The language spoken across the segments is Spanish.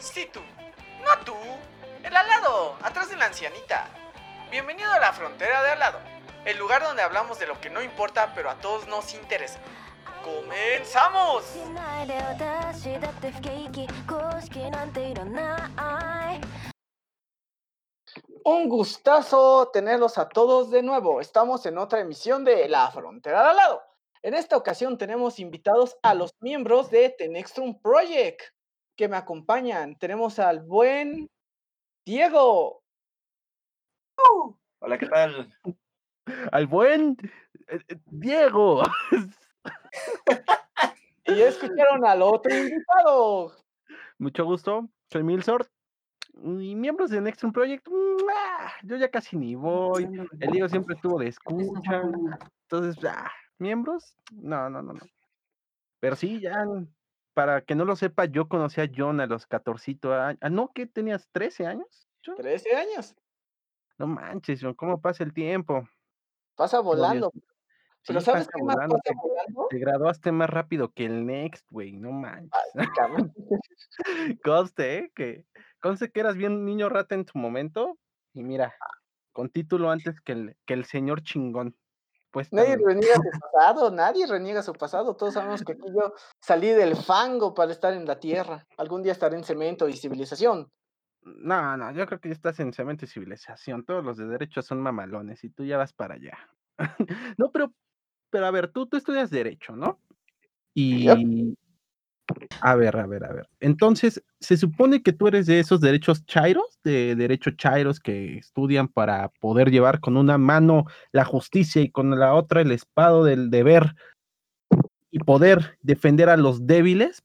Sí, tú. No tú. El alado, atrás de la ancianita. Bienvenido a la frontera de alado. El lugar donde hablamos de lo que no importa, pero a todos nos interesa. ¡Comenzamos! Un gustazo tenerlos a todos de nuevo. Estamos en otra emisión de La Frontera de alado. En esta ocasión tenemos invitados a los miembros de Tenextrum Project que me acompañan. Tenemos al buen Diego. Hola, ¿qué tal? al buen eh, eh, Diego. Y ya escucharon al otro invitado. Mucho gusto, soy Milsort. Y miembros de Nextrum Project, ¡mua! yo ya casi ni voy. El Diego siempre estuvo de escucha. Entonces, ah, miembros, no, no, no, no. Pero sí, ya, para que no lo sepa, yo conocí a John a los 14 años. Ah, no, ¿qué tenías? ¿13 años? John? 13 años. No manches, John, ¿cómo pasa el tiempo? Pasa volando. mío. Pero Sí, ¿sabes qué más volando, pasa te- volando? Te graduaste más rápido que el Next, güey, no manches. Ay. Conste, ¿eh? Que, conste que eras bien niño rata en tu momento. Y mira, con título antes que el, que el señor chingón. Pues Nadie reniega su pasado, nadie reniega su pasado. Todos sabemos que aquí yo salí del fango para estar en la tierra. Algún día estaré en cemento y civilización. No, no, yo creo que ya estás en cemento y civilización. Todos los de derecho son mamalones y tú ya vas para allá. no, pero, pero a ver, tú, tú estudias derecho, ¿no? Y. A ver, a ver, a ver. Entonces, se supone que tú eres de esos derechos chairos, de derecho chairos que estudian para poder llevar con una mano la justicia y con la otra el espado del deber y poder defender a los débiles.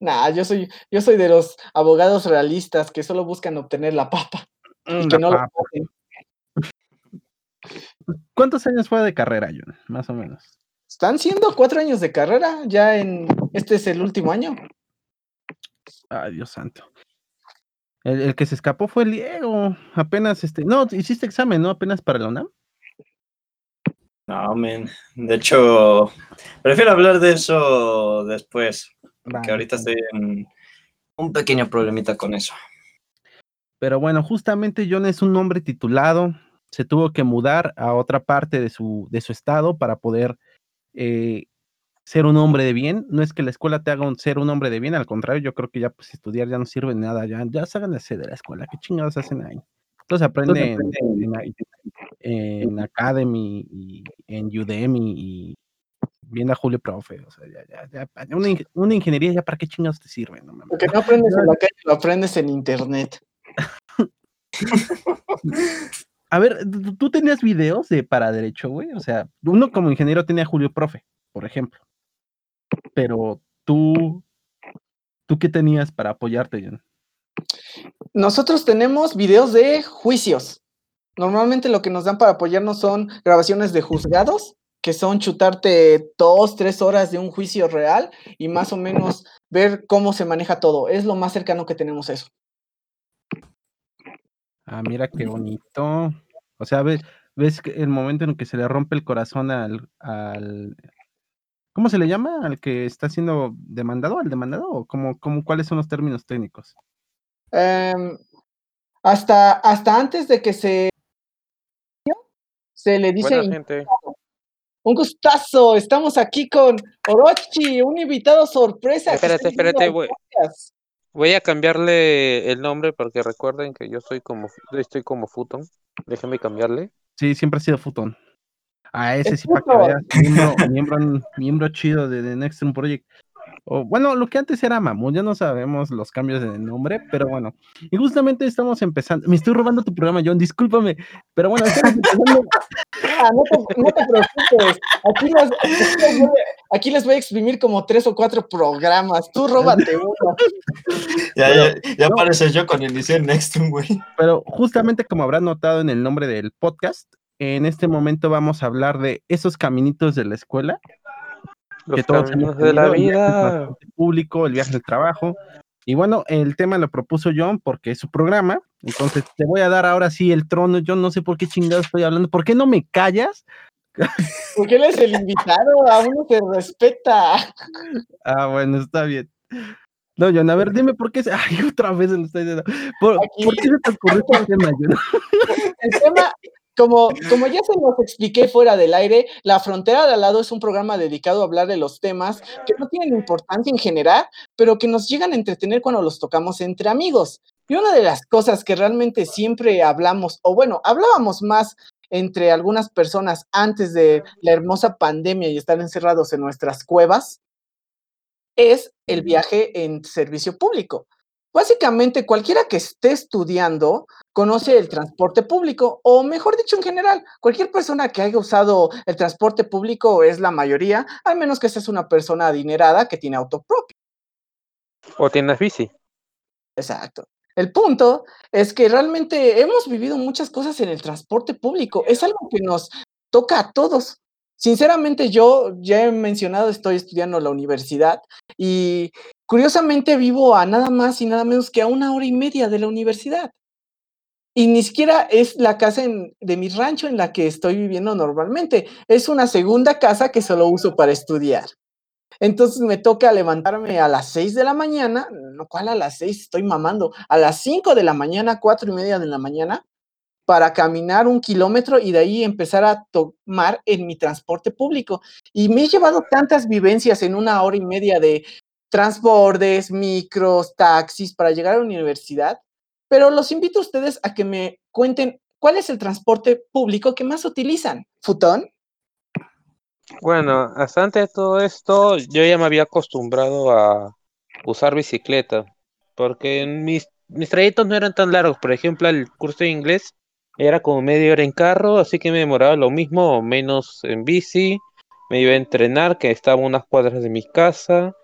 Nah, yo soy, yo soy de los abogados realistas que solo buscan obtener la papa y que no lo papa. cogen. ¿Cuántos años fue de carrera, John? Más o menos. Están siendo cuatro años de carrera, ya en este es el último año. Ay, Dios santo. El, el que se escapó fue el Diego. Apenas, este, no, hiciste examen, ¿no? Apenas para la UNAM. No, men. De hecho, prefiero hablar de eso después, porque Vale, ahorita está estoy en un pequeño problemita con eso. Pero bueno, justamente John es un hombre titulado, se tuvo que mudar a otra parte de su, de su estado para poder eh, ser un hombre de bien. No es que la escuela te haga un, ser un hombre de bien, al contrario, yo creo que ya pues estudiar ya no sirve de nada, ya, ya háganse de la escuela, ¿qué chingados hacen ahí? Entonces aprenden en, en, en Academy y en Udemy y viendo a Julio Profe, o sea, ya, ya, ya, una, ing- una ingeniería ya para qué chingados te sirve, no mames. Lo que no aprendes en la calle, lo aprendes en internet. A ver, ¿tú- ¿tú tenías videos de para derecho, güey? O sea, uno como ingeniero tenía Julio Profe, por ejemplo. Pero tú, ¿tú qué tenías para apoyarte, John? Nosotros tenemos videos de juicios. Normalmente lo que nos dan para apoyarnos son grabaciones de juzgados, que son chutarte dos, tres horas de un juicio real y más o menos ver cómo se maneja todo. Es lo más cercano que tenemos a eso. Ah, mira qué bonito. O sea, ves, ves que el momento en que se le rompe el corazón al, al ¿cómo se le llama? Al que está siendo demandado, al demandado, o cómo, cómo, cuáles son los términos técnicos. Em, hasta, hasta antes de que se se le dice gente. un gustazo. Estamos aquí con Orochi, un invitado sorpresa. Espérate, espérate, podcast. Voy a cambiarle el nombre porque recuerden que yo soy como estoy como Futon. Déjenme cambiarle. Sí, siempre ha sido futón. A ese Es sí, para que veas, miembro, miembro, miembro chido de The Next Room Project. O, bueno, lo que antes era Mamut, ya no sabemos los cambios de nombre, pero bueno. Y justamente estamos empezando. Me estoy robando tu programa, John, discúlpame. Pero bueno, estamos empezando. Ah, no, te, no te preocupes. Aquí, les, aquí les voy, a- aquí les voy a exprimir como tres o cuatro programas. Tú róbate uno. Ya, ya, ya no. aparece yo con inicio Nextum, güey. Pero justamente como habrán notado en el nombre del podcast, en este momento vamos a hablar de esos caminitos de la escuela. Los que todos hemos caminos de la el vida. transporte público, el viaje al trabajo. Y bueno, el tema lo propuso John porque es su programa. Entonces te voy a dar ahora sí el trono. Yo no sé por qué chingado estoy hablando. ¿Por qué no me callas? Porque él es el invitado, a uno se respeta. Ah, bueno, está bien. No, John, a ver, dime por qué. se- Ay, otra vez se lo estoy diciendo. ¿Por, Aquí- ¿por qué se te ocurrió este tema, John? El tema, como, como ya se los expliqué fuera del aire, La Frontera de al lado es un programa dedicado a hablar de los temas que no tienen importancia en general, pero que nos llegan a entretener cuando los tocamos entre amigos. Y una de las cosas que realmente siempre hablamos, o bueno, hablábamos más entre algunas personas antes de la hermosa pandemia y estar encerrados en nuestras cuevas, es el viaje en servicio público. Básicamente, cualquiera que esté estudiando conoce el transporte público, o mejor dicho, en general, cualquier persona que haya usado el transporte público es la mayoría, al menos que seas una persona adinerada que tiene auto propio. O tienes bici. Exacto. El punto es que realmente hemos vivido muchas cosas en el transporte público. Es algo que nos toca a todos. Sinceramente, yo ya he mencionado, estoy estudiando en la universidad y curiosamente vivo a nada más y nada menos que a una hora y media de la universidad. Y ni siquiera es la casa de mi rancho en la que estoy viviendo normalmente. Es una segunda casa que solo uso para estudiar. Entonces me toca levantarme a las 6 de la mañana, lo cual a las 6 estoy mamando, a las 5 de la mañana, cuatro y media de la mañana, para caminar un kilómetro y de ahí empezar a tomar en mi transporte público. Y me he llevado tantas vivencias en una hora y media de transportes, micros, taxis para llegar a la universidad, pero los invito a ustedes a que me cuenten cuál es el transporte público que más utilizan. ¿Futón? Bueno, hasta antes de todo esto, yo ya me había acostumbrado a usar bicicleta, porque mis, mis trayectos no eran tan largos. Por ejemplo, el curso de inglés era como media hora en carro, así que me demoraba lo mismo o menos en bici. Me iba a entrenar, que estaba unas cuadras de mi casa.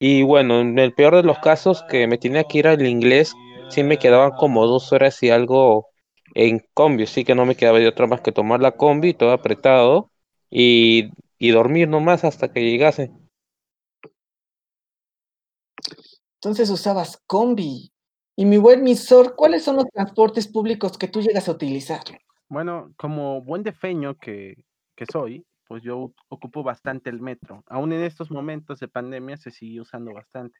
Y bueno, en el peor de los casos, que me tenía que ir al inglés, sí me quedaban como dos horas y algo en combi, así que no me quedaba de otra más que tomar la combi, todo apretado. Y y dormir nomás hasta que llegase. Entonces usabas combi. Y mi buen misor, ¿cuáles son los transportes públicos que tú llegas a utilizar? Bueno, como buen defeño que, que soy, pues yo ocupo bastante el metro. Aún en estos momentos de pandemia se sigue usando bastante.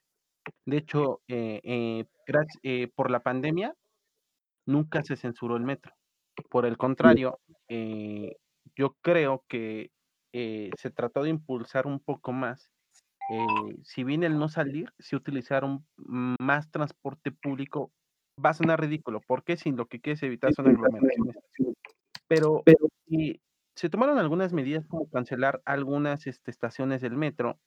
De hecho, eh, eh, graci- eh, por la pandemia nunca se censuró el metro. Por el contrario, eh, yo creo que eh, se trató de impulsar un poco más. eh, si bien el no salir, si utilizaron más transporte público, va a sonar ridículo, porque si lo que quieres evitar son aglomeraciones. Pero, y se tomaron algunas medidas como cancelar algunas este, estaciones del metro,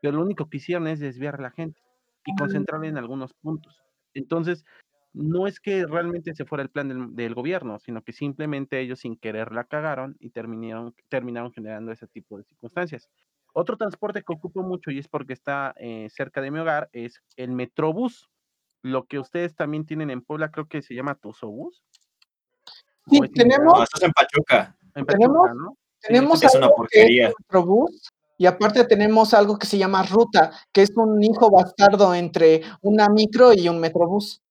pero lo único que hicieron es desviar a la gente y concentrarla en algunos puntos. Entonces, no es que realmente se fuera el plan del, del gobierno, sino que simplemente ellos sin querer la cagaron y terminaron, terminaron generando ese tipo de circunstancias. Otro transporte que ocupo mucho y es porque está eh, cerca de mi hogar es el Metrobús. Lo que ustedes también tienen en Puebla creo que se llama Tuzobús. Sí, tenemos- No, estás en Pachuca. En tenemos- Pachuca, ¿no? Tenemos es una algo que es. Metrobús y aparte tenemos algo que se llama ruta, que es un hijo bastardo entre una micro y un metrobús.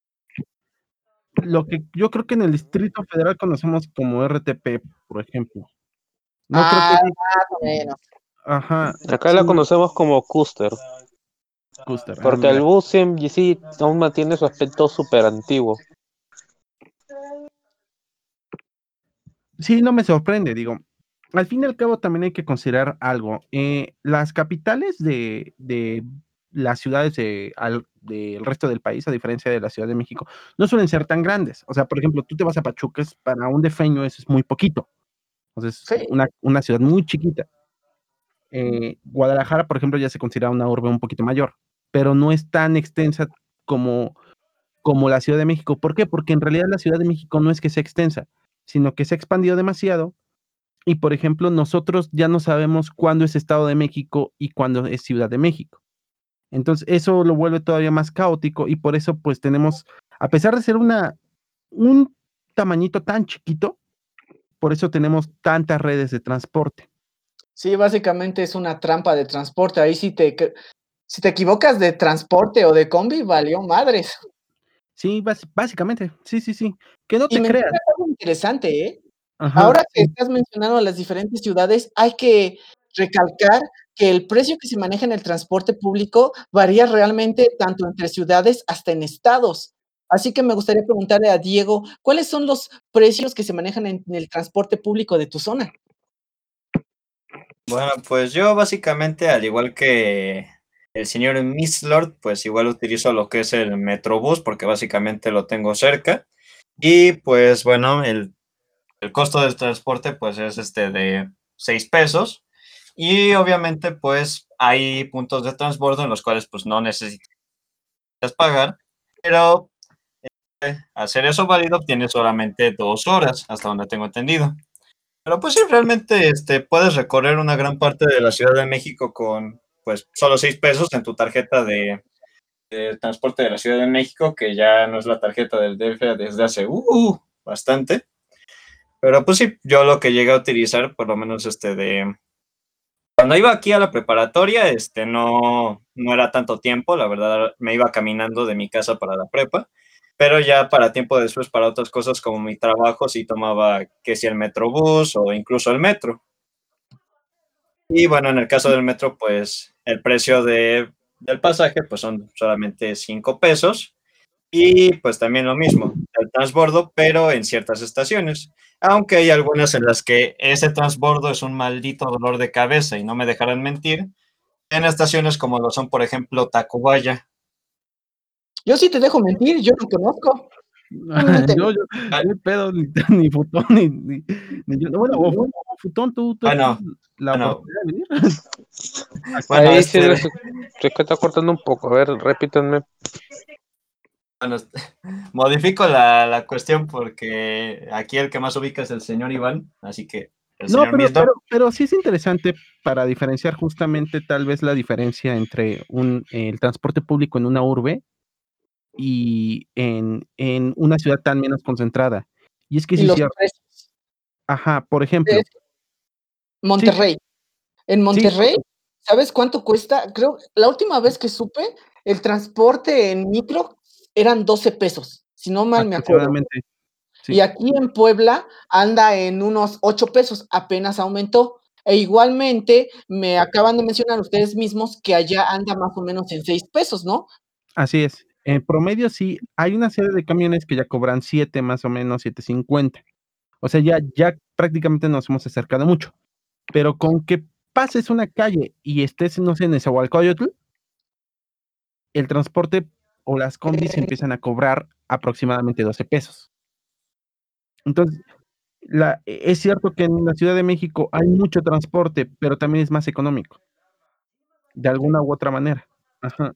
Lo que yo creo que en el Distrito Federal conocemos como RTP, por ejemplo. No creo Ah, que o menos. Ajá. Acá la sí, conocemos como Custer, Custer, ah, porque el bus sí, sí aún mantiene su aspecto súper antiguo. Sí, no me sorprende, digo. Al fin y al cabo también hay que considerar algo. eh, las capitales de, de las ciudades de, al- del resto del país, a diferencia de la Ciudad de México, no suelen ser tan grandes. O sea, por ejemplo, tú te vas a Pachuca, es- para un defeño eso es muy poquito. Entonces, Sí. una, una ciudad muy chiquita. Eh, Guadalajara, por ejemplo, ya se considera una urbe un poquito mayor, pero no es tan extensa como, como la Ciudad de México. ¿Por qué? Porque en realidad la Ciudad de México no es que sea extensa, sino que se ha expandido demasiado. Y por ejemplo, nosotros ya no sabemos cuándo es Estado de México y cuándo es Ciudad de México. Entonces, eso lo vuelve todavía más caótico y por eso, pues tenemos, a pesar de ser una, un tamañito tan chiquito, por eso tenemos tantas redes de transporte. Sí, básicamente es una trampa de transporte. Ahí si te, si te equivocas de transporte o de combi, valió madres. Sí, básicamente, sí, sí, sí. Que no Y te creas. algo interesante, ¿eh? Ajá, Ahora que sí. estás mencionando las diferentes ciudades, hay que recalcar que el precio que se maneja en el transporte público varía realmente tanto entre ciudades hasta en estados. Así que me gustaría preguntarle a Diego, ¿cuáles son los precios que se manejan en el transporte público de tu zona? Bueno, pues yo básicamente, al igual que el señor Miss Lord, pues igual utilizo lo que es el Metrobús, porque básicamente lo tengo cerca. Y pues bueno, el, el costo del transporte pues es este de 6 pesos. Y obviamente pues hay puntos de transbordo en los cuales pues no necesitas pagar, pero eh, hacer eso válido tiene solamente dos horas, hasta donde tengo entendido. Pero pues sí, realmente este, puedes recorrer una gran parte de la Ciudad de México con pues solo seis pesos en tu tarjeta de, de transporte de la Ciudad de México, que ya no es la tarjeta del DF desde hace uh, bastante. Pero pues sí, yo lo que llegué a utilizar, por lo menos este de... Cuando iba aquí a la preparatoria, este no, no era tanto tiempo, la verdad me iba caminando de mi casa para la prepa, pero ya para tiempo después, para otras cosas como mi trabajo, sí tomaba que si el metrobús o incluso el metro. Y bueno, en el caso del metro, pues el precio de, del pasaje pues son solamente 5 pesos y pues también lo mismo, el transbordo, pero en ciertas estaciones. Aunque hay algunas en las que ese transbordo es un maldito dolor de cabeza y no me dejarán mentir, en estaciones como lo son, por ejemplo, Tacubaya. Yo sí te dejo mentir, yo no conozco. Yo, yo, no pedo, ni, ni futón, ni, ni, ni yo. Bueno, o, o futón, tú, tú Ah, no. la Ah, no. venir. Bueno, Ahí este- sí, se se está cortando un poco. A ver, repítanme. Bueno, modifico la, la cuestión porque aquí el que más ubica es el señor Iván, así que No, pero, pero, pero sí es interesante para diferenciar justamente tal vez la diferencia entre un, el transporte público en una urbe y en, en una ciudad tan menos concentrada. Y es que sí. Ajá, por ejemplo, Es- Monterrey. En Monterrey, ¿sabes cuánto cuesta? Creo, la última vez que supe, el transporte en micro eran 12 pesos, si no mal me acuerdo. sí. Y aquí en Puebla anda en unos 8 pesos, apenas aumentó. E igualmente me acaban de mencionar ustedes mismos que allá anda más o menos en 6 pesos, ¿no? Así es. En promedio sí, hay una serie de camiones que ya cobran 7 más o menos, 7.50. O sea, ya, ya prácticamente nos hemos acercado mucho. Pero con que pases una calle y estés, no sé, en Nezahualcóyotl, el transporte o las combis empiezan a cobrar aproximadamente 12 pesos. Entonces, la, e- es cierto que en la Ciudad de México hay mucho transporte, pero también es más económico. De alguna u otra manera. Ajá.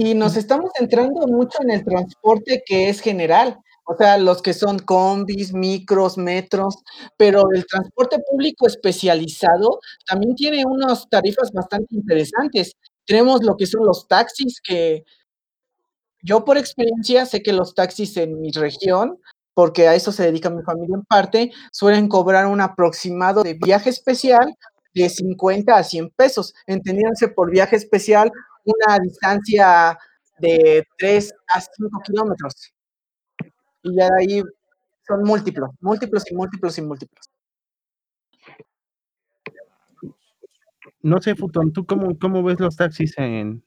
Y nos estamos centrando mucho en el transporte que es general, o sea, los que son combis, micros, metros, pero el transporte público especializado también tiene unas tarifas bastante interesantes. Tenemos lo que son los taxis, que yo por experiencia sé que los taxis en mi región, porque a eso se dedica mi familia en parte, suelen cobrar un aproximado de viaje especial de 50 a 100 pesos, entendiéndose por viaje especial una distancia de 3 a 5 kilómetros. Y ya de ahí son múltiplos, múltiplos y múltiplos y múltiplos. No sé, Futón, ¿tú cómo, cómo ves los taxis en,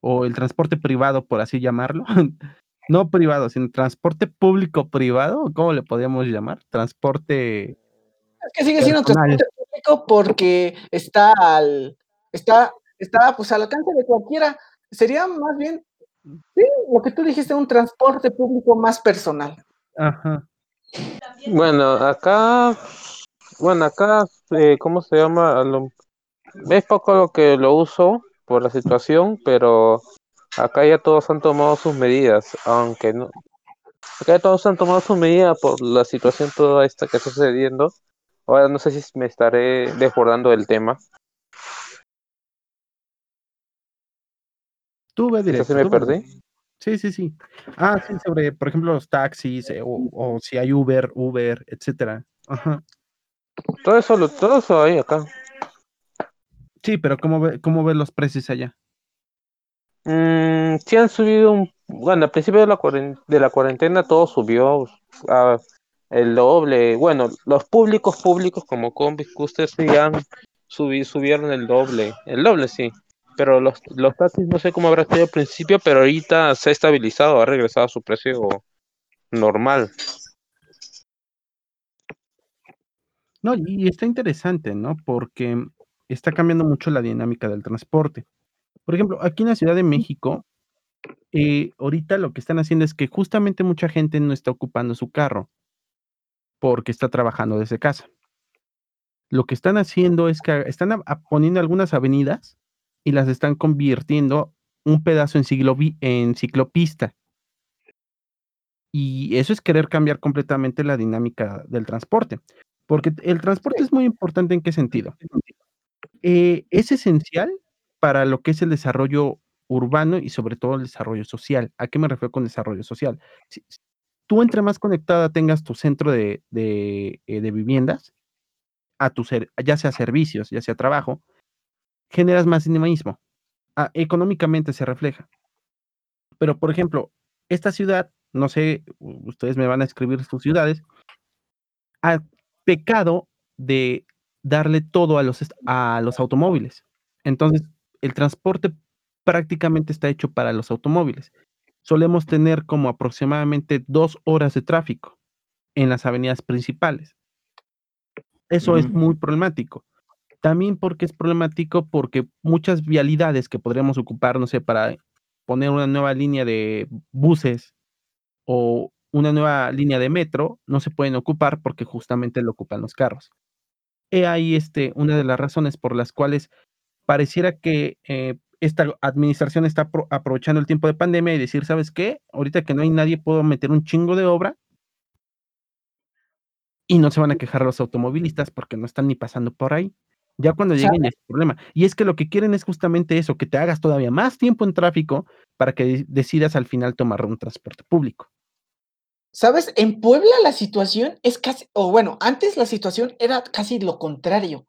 o el transporte privado, por así llamarlo? No privado, sino transporte público-privado, ¿cómo le podríamos llamar? Transporte, Es que sigue siendo Personal. transporte público porque está al, está, está pues al alcance de cualquiera. Sería más bien, sí, lo que tú dijiste, un transporte público más personal. ajá, Bueno, acá, bueno, acá, eh, ¿cómo se llama? Es poco lo que lo uso por la situación, pero acá ya todos han tomado sus medidas, aunque no. Acá ya todos han tomado sus medidas por la situación toda esta que está sucediendo. Ahora no sé si me estaré desbordando del tema. Tú ve Quizás directo. se me perdí. Sí, sí, sí. Ah, sí, sobre, por ejemplo, los taxis, eh, o, o si hay Uber, Uber, etcétera. Ajá. Todo eso, lo- todo eso hay acá. Sí, pero ¿cómo, ve, cómo ves los precios allá? Mm, sí han subido un, bueno, al principio de la cuaren- de la cuarentena todo subió a el doble. Bueno, los públicos públicos como combis, que ustedes sí han subi- subieron el doble, el doble sí. Pero los, los taxis no sé cómo habrá sido al principio, pero ahorita se ha estabilizado, ha regresado a su precio normal. No, y está interesante, ¿no? Porque está cambiando mucho la dinámica del transporte. Por ejemplo, aquí en la Ciudad de México, eh, ahorita lo que están haciendo es que justamente mucha gente no está ocupando su carro porque está trabajando desde casa. Lo que están haciendo es que están poniendo algunas avenidas y las están convirtiendo un pedazo en, ciclopista. Y eso es querer cambiar completamente la dinámica del transporte. Porque el transporte es muy importante en qué sentido. Eh, es esencial para lo que es el desarrollo urbano y sobre todo el desarrollo social. ¿A qué me refiero con desarrollo social? Si, tú entre más conectada tengas tu centro de, de, eh, de viviendas, a tu ser, ya sea servicios, ya sea trabajo, generas más dinamismo. Ah, económicamente se refleja. Pero, por ejemplo, esta ciudad, no sé, ustedes me van a escribir sus ciudades, ha pecado de darle todo a los, a los automóviles. Entonces, el transporte prácticamente está hecho para los automóviles. Solemos tener como aproximadamente dos horas de tráfico en las avenidas principales. Eso es muy problemático. También porque es problemático porque muchas vialidades que podríamos ocupar, no sé, para poner una nueva línea de buses o una nueva línea de metro, no se pueden ocupar porque justamente lo ocupan los carros. He ahí este, una de las razones por las cuales pareciera que eh, esta administración está apro- aprovechando el tiempo de pandemia y decir, ¿sabes qué? Ahorita que no hay nadie, puedo meter un chingo de obra y no se van a quejar los automovilistas porque no están ni pasando por ahí. Ya cuando lleguen es problema. Y es que lo que quieren es justamente eso, que te hagas todavía más tiempo en tráfico para que de- decidas al final tomar un transporte público. ¿Sabes? En Puebla la situación es casi, o bueno, antes la situación era casi lo contrario.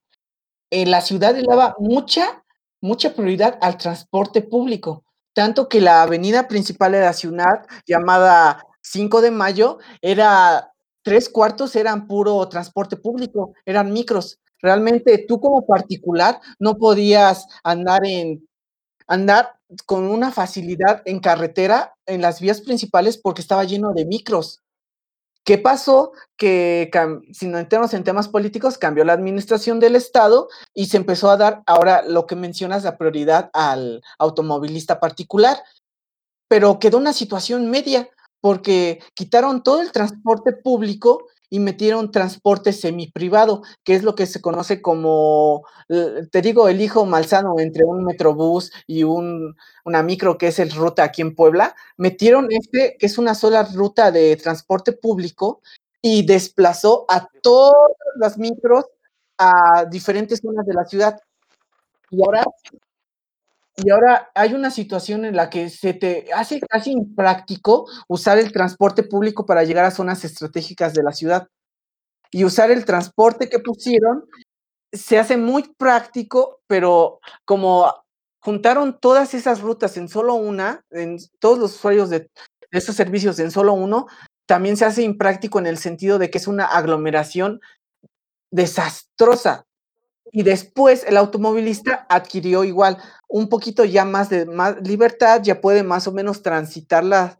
En la ciudad le daba mucha, mucha prioridad al transporte público, tanto que la avenida principal de la ciudad, llamada 5 de Mayo, era tres cuartos eran puro transporte público, eran micros. Realmente tú como particular no podías andar con una facilidad en carretera, en las vías principales, porque estaba lleno de micros. ¿Qué pasó? Que, si no entramos en temas políticos, cambió la administración del Estado y se empezó a dar ahora lo que mencionas, la prioridad al automovilista particular, pero quedó una situación media porque quitaron todo el transporte público y metieron transporte semiprivado, que es lo que se conoce como, eh, te digo, el hijo malsano entre un metrobús y un, una micro que es el ruta aquí en Puebla. Metieron este, que es una sola ruta de transporte público y desplazó a todas las micros a diferentes zonas de la ciudad. Y ahora y ahora hay una situación en la que se te hace casi impráctico usar el transporte público para llegar a zonas estratégicas de la ciudad. Y usar el transporte que pusieron se hace muy práctico, pero como juntaron todas esas rutas en solo una, en todos los usuarios de, esos servicios en solo uno, también se hace impráctico en el sentido de que es una aglomeración desastrosa. Y después el automovilista adquirió igual un poquito ya más de más libertad, ya puede más o menos transitar las,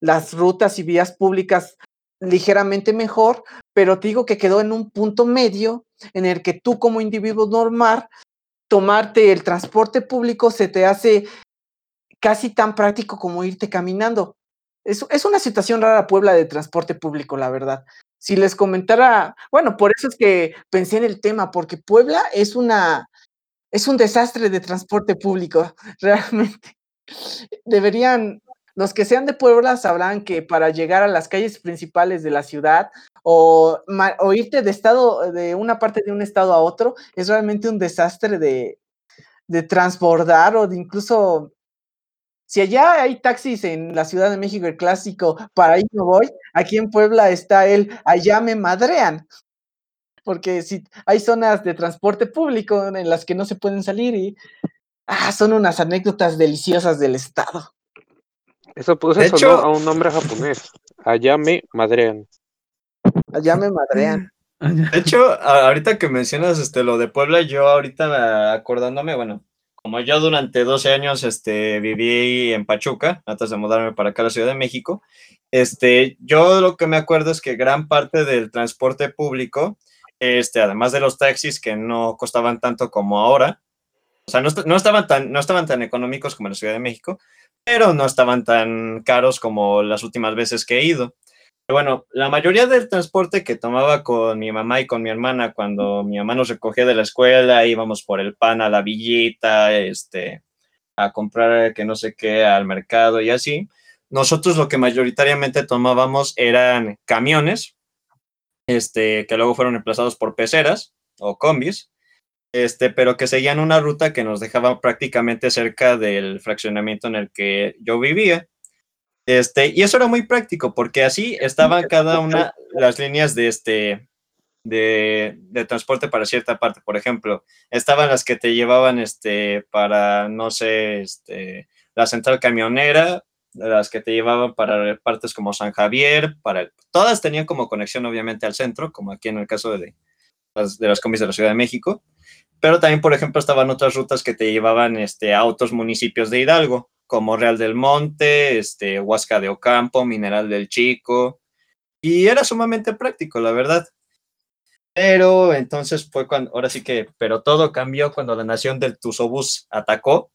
las rutas y vías públicas ligeramente mejor, pero te digo que quedó en un punto medio en el que tú como individuo normal, tomarte el transporte público se te hace casi tan práctico como irte caminando. Es, es una situación rara Puebla de transporte público, la verdad. Si les comentara, bueno, por eso es que pensé en el tema, porque Puebla es una, es un desastre de transporte público, realmente. Deberían, los que sean de Puebla sabrán que para llegar a las calles principales de la ciudad o, irte de estado, de una parte de un estado a otro, es realmente un desastre de, de transbordar o de incluso si allá hay taxis en la Ciudad de México, el clásico, para ahí no voy, aquí en Puebla está el allá me madrean, porque si hay zonas de transporte público en las que no se pueden salir y ah, son unas anécdotas deliciosas del estado. Eso, pues, De hecho- a un nombre japonés. Allá me madrean. Allá me madrean. De hecho, ahorita que mencionas este, lo de Puebla, yo ahorita acordándome, bueno, como yo durante 12 años este, viví en Pachuca, antes de mudarme para acá a la Ciudad de México, este, yo lo que me acuerdo es que gran parte del transporte público, este, además de los taxis que no costaban tanto como ahora, o sea, no, est- no estaban tan, no estaban tan económicos como en la Ciudad de México, pero no estaban tan caros como las últimas veces que he ido. Bueno, la mayoría del transporte que tomaba con mi mamá y con mi hermana cuando mi mamá nos recogía de la escuela, íbamos por el pan a la villita, este, a comprar que no sé qué al mercado y así. Nosotros lo que mayoritariamente tomábamos eran camiones, este, que luego fueron reemplazados por peceras o combis, este, pero que seguían una ruta que nos dejaba prácticamente cerca del fraccionamiento en el que yo vivía. Este, y eso era muy práctico porque así estaban cada una las líneas de este de, de transporte para cierta parte. Por ejemplo, estaban las que te llevaban este para, no sé, este, la central camionera, las que te llevaban para partes como San Javier, para todas tenían como conexión obviamente al centro, como aquí en el caso de las, de las combis de la Ciudad de México. Pero también, por ejemplo, estaban otras rutas que te llevaban este, a otros municipios de Hidalgo, como Real del Monte, este, Huasca de Ocampo, Mineral del Chico, y era sumamente práctico, la verdad. Pero entonces fue cuando, ahora sí que, pero todo cambió cuando la nación del Tuzobús atacó,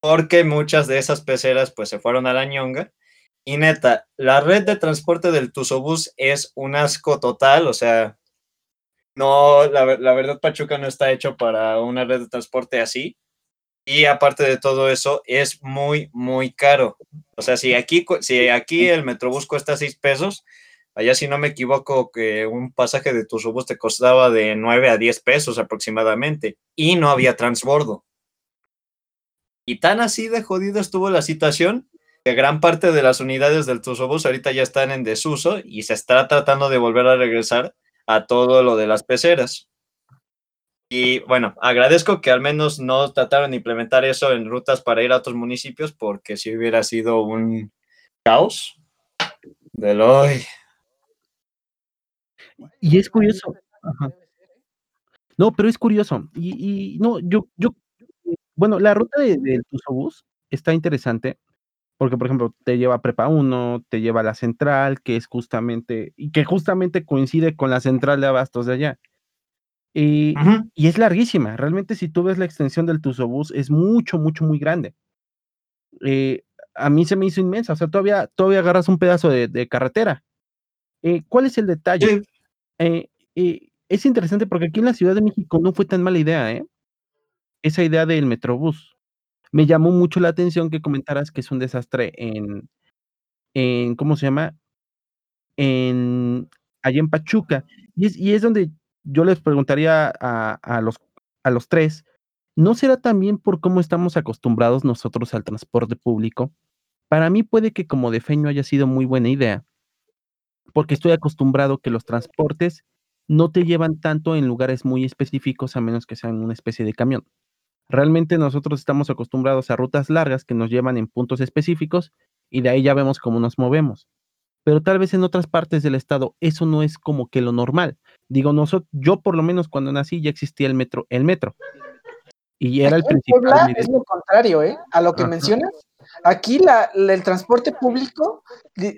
porque muchas de esas peceras pues se fueron a la ñonga. Y neta, la red de transporte del Tuzobús es un asco total, o sea, no, la, la verdad Pachuca no está hecho para una red de transporte así. Y aparte de todo eso, es muy, muy caro. O sea, si aquí, si aquí el Metrobús cuesta 6 pesos, allá si no me equivoco, que un pasaje de Tuzobús te costaba de 9 a 10 pesos aproximadamente. Y no había transbordo. Y tan así de jodido estuvo la situación que gran parte de las unidades del Tuzobús ahorita ya están en desuso y se está tratando de volver a regresar a todo lo de las peceras. Y bueno, agradezco que al menos no trataron de implementar eso en rutas para ir a otros municipios, porque si hubiera sido un caos del hoy. Y es curioso. Ajá. No, pero es curioso. Y, y no, yo, yo, bueno, la ruta de, del Tuzobús está interesante porque, por ejemplo, te lleva a Prepa 1, te lleva a la central, que es justamente, y que justamente coincide con la central de abastos de allá. Y, es larguísima. Realmente, si tú ves la extensión del Tuzobús, es mucho, mucho, muy grande. Eh, a mí se me hizo inmensa. O sea, todavía, todavía agarras un pedazo de, de carretera. Eh, ¿Cuál es el detalle? Sí, eh, es interesante porque aquí en la Ciudad de México no fue tan mala idea, ¿eh? Esa idea del Metrobús. Me llamó mucho la atención que comentaras que es un desastre en, en ¿cómo se llama? En allá en Pachuca. Y es, y es donde yo les preguntaría a, a los, a los tres, ¿no será también por cómo estamos acostumbrados nosotros al transporte público? Para mí puede que como defeño haya sido muy buena idea, porque estoy acostumbrado que los transportes no te llevan tanto en lugares muy específicos a menos que sean una especie de camión. Realmente nosotros estamos acostumbrados a rutas largas que nos llevan en puntos específicos y de ahí ya vemos cómo nos movemos. Pero tal vez en otras partes del estado eso no es como que lo normal. Digo, nosotros, yo por lo menos cuando nací ya existía el metro, el metro. Y era el Aquí principal Puebla es lo contrario, ¿eh? A lo que Ajá. mencionas. Aquí la, la- el transporte público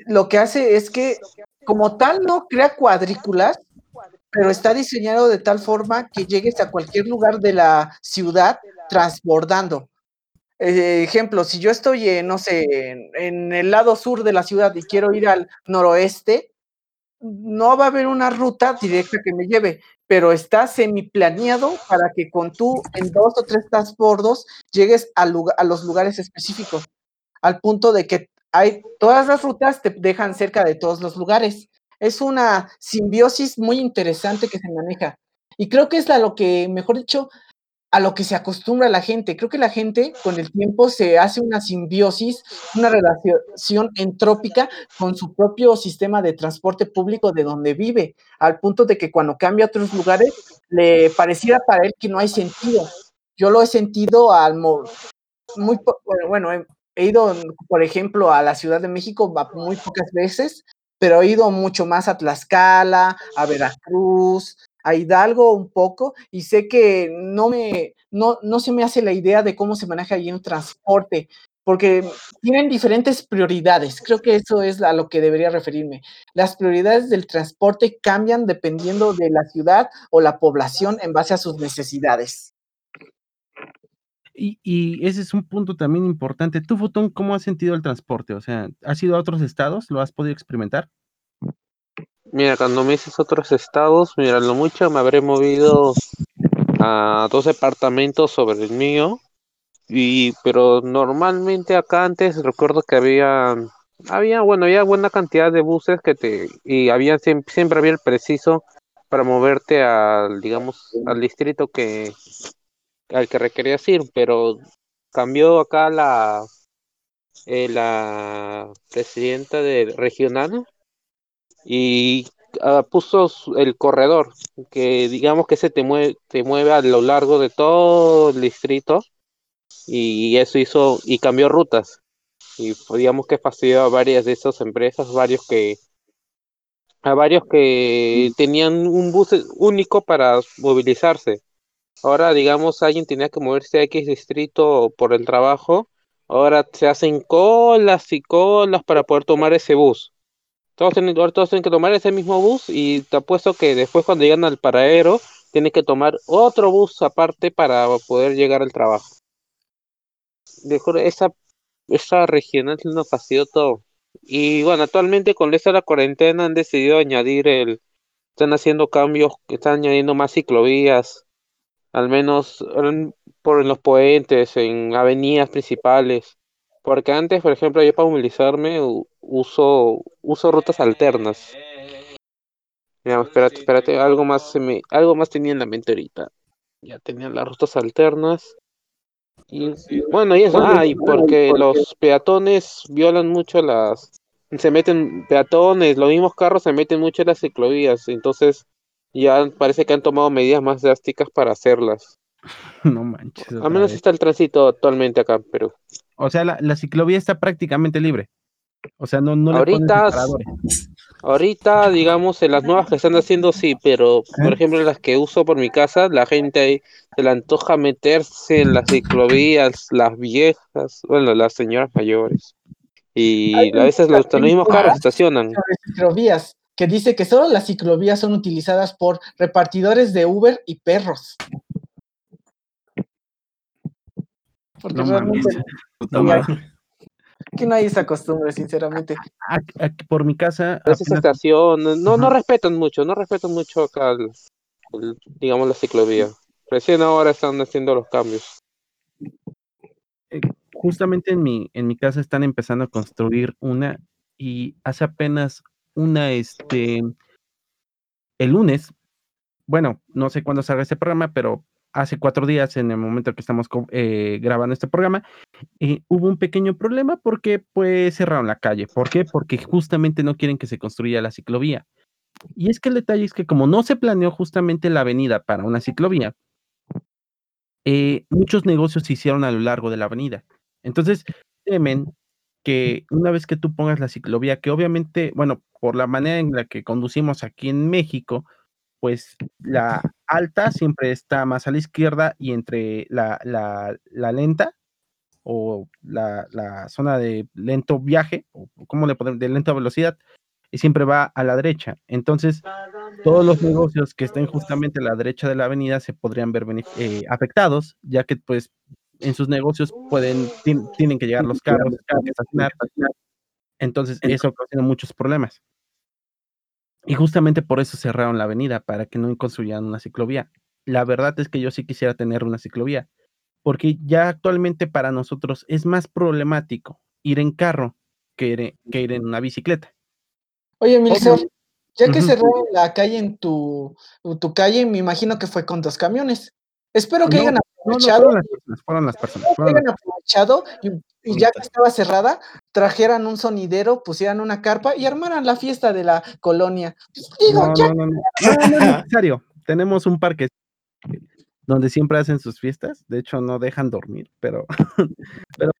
lo que hace es que, como tal, no crea cuadrículas, pero está diseñado de tal forma que llegues a cualquier lugar de la ciudad transbordando. Eh, ejemplo, si yo estoy, en, no sé, en, el lado sur de la ciudad y quiero ir al noroeste, no va a haber una ruta directa que me lleve, pero está semiplaneado para que con tú en dos o tres transbordos llegues a, a los lugares específicos, al punto de que hay todas las rutas te dejan cerca de todos los lugares. Es una simbiosis muy interesante que se maneja. Y creo que es a lo que, mejor dicho, a lo que se acostumbra la gente. Creo que la gente con el tiempo se hace una simbiosis, una relación entrópica con su propio sistema de transporte público de donde vive, al punto de que cuando cambia a otros lugares le pareciera para él que no hay sentido. Yo lo he sentido al muy bueno, he, ido, por ejemplo, a la Ciudad de México muy pocas veces, pero he ido mucho más a Tlaxcala, a Veracruz, a Hidalgo un poco, y sé que no me, no, no se me hace la idea de cómo se maneja allí el transporte, porque tienen diferentes prioridades. Creo que eso es a lo que debería referirme. Las prioridades del transporte cambian dependiendo de la ciudad o la población en base a sus necesidades. Y, y ese es un punto también importante. Tú, Fotón, ¿cómo has sentido el transporte? O sea, ¿has ido a otros estados? ¿Lo has podido experimentar? Mira, cuando me dices otros estados, mira, lo mucho me habré movido a dos departamentos sobre el mío. Y, pero normalmente acá antes recuerdo que había, había, bueno, había buena cantidad de buses que te, y había siempre, siempre había el preciso para moverte al, digamos, al distrito que, al que requerías ir, pero cambió acá la, eh, la presidenta de regional y ah, puso el corredor, que digamos que se te mueve, mueve a lo largo de todo el distrito y eso hizo y cambió rutas y digamos que fastidió a varias de esas empresas, varios que a varios que tenían un bus único para movilizarse. Ahora, digamos, alguien tenía que moverse a X distrito por el trabajo, ahora se hacen colas y colas para poder tomar ese bus. Todos tienen, todos tienen que tomar ese mismo bus y te apuesto que después cuando llegan al paradero tienen que tomar otro bus aparte para poder llegar al trabajo. De juro, esa, esa regional nos fastidió todo. Y bueno, actualmente con esta la cuarentena han decidido añadir el, están haciendo cambios, están añadiendo más ciclovías, al menos en- por los puentes, en avenidas principales. Porque antes, por ejemplo, yo para movilizarme uso, uso rutas alternas. Mira, espérate, espérate, algo más se me, algo más tenía en la mente ahorita. Ya tenía las rutas alternas. Y bueno, y eso, ah, y porque los peatones violan mucho las, se meten peatones, los mismos carros se meten mucho en las ciclovías, entonces ya parece que han tomado medidas más drásticas para hacerlas. No manches. Al menos vez. está el tránsito actualmente acá en Perú. O sea, la, la ciclovía está prácticamente libre. O sea, no, no le ponen Ahorita, ahorita, digamos, en las nuevas que están haciendo, sí, pero por ¿Eh? ejemplo, las que uso por mi casa, la gente ahí se le antoja meterse en las ciclovías, las viejas, bueno, las señoras mayores. Y a veces los, los mismos carros estacionan. sobre ciclovías, que dice que solo las ciclovías son utilizadas por repartidores de Uber y perros. Porque No realmente No aquí no hay esa costumbre, sinceramente. Aquí- aquí por mi casa, apenas- estacionan, no, no respetan mucho, no respetan mucho acá, el- el, digamos, la ciclovía. Recién ahora están haciendo los cambios. justamente en mi, en mi casa están empezando a construir una y hace apenas una, este, el lunes, bueno, no sé cuándo salga este programa, pero hace cuatro días, en el momento que estamos eh, grabando este programa, eh, hubo un pequeño problema porque pues cerraron la calle. ¿Por qué? Porque justamente no quieren que se construya la ciclovía. Y es que el detalle es que como no se planeó justamente la avenida para una ciclovía, eh, muchos negocios se hicieron a lo largo de la avenida. Entonces, temen que una vez que tú pongas la ciclovía, que obviamente, bueno, por la manera en la que conducimos aquí en México, pues la alta siempre está más a la izquierda y entre la, la- la lenta o la, la zona de lento viaje, o cómo le podemos, de lenta velocidad, y siempre va a la derecha. Entonces, todos los negocios que estén justamente a la derecha de la avenida se podrían ver eh, afectados, ya que pues en sus negocios pueden, tien- tienen que llegar los carros, estacionar. Entonces, eso ocasiona muchos problemas. Y justamente por eso cerraron la avenida, para que no construyeran una ciclovía. La verdad es que yo sí quisiera tener una ciclovía, porque ya actualmente para nosotros es más problemático ir en carro que ir, que ir en una bicicleta. Oye, Obvio. ya que Ujú. cerraron la calle en tu, tu calle, me imagino que fue con dos camiones. Espero que No, hayan No, no, aprovechado, fueron las personas, fueron las personas. que hayan aprovechado y, y ya que estaba cerrada, trajeran un sonidero, pusieran una carpa y armaran la fiesta de la colonia. Pues, digo, No, ya no, no, no. No, no es necesario. Tenemos un parque donde siempre hacen sus fiestas. De hecho, no dejan dormir, pero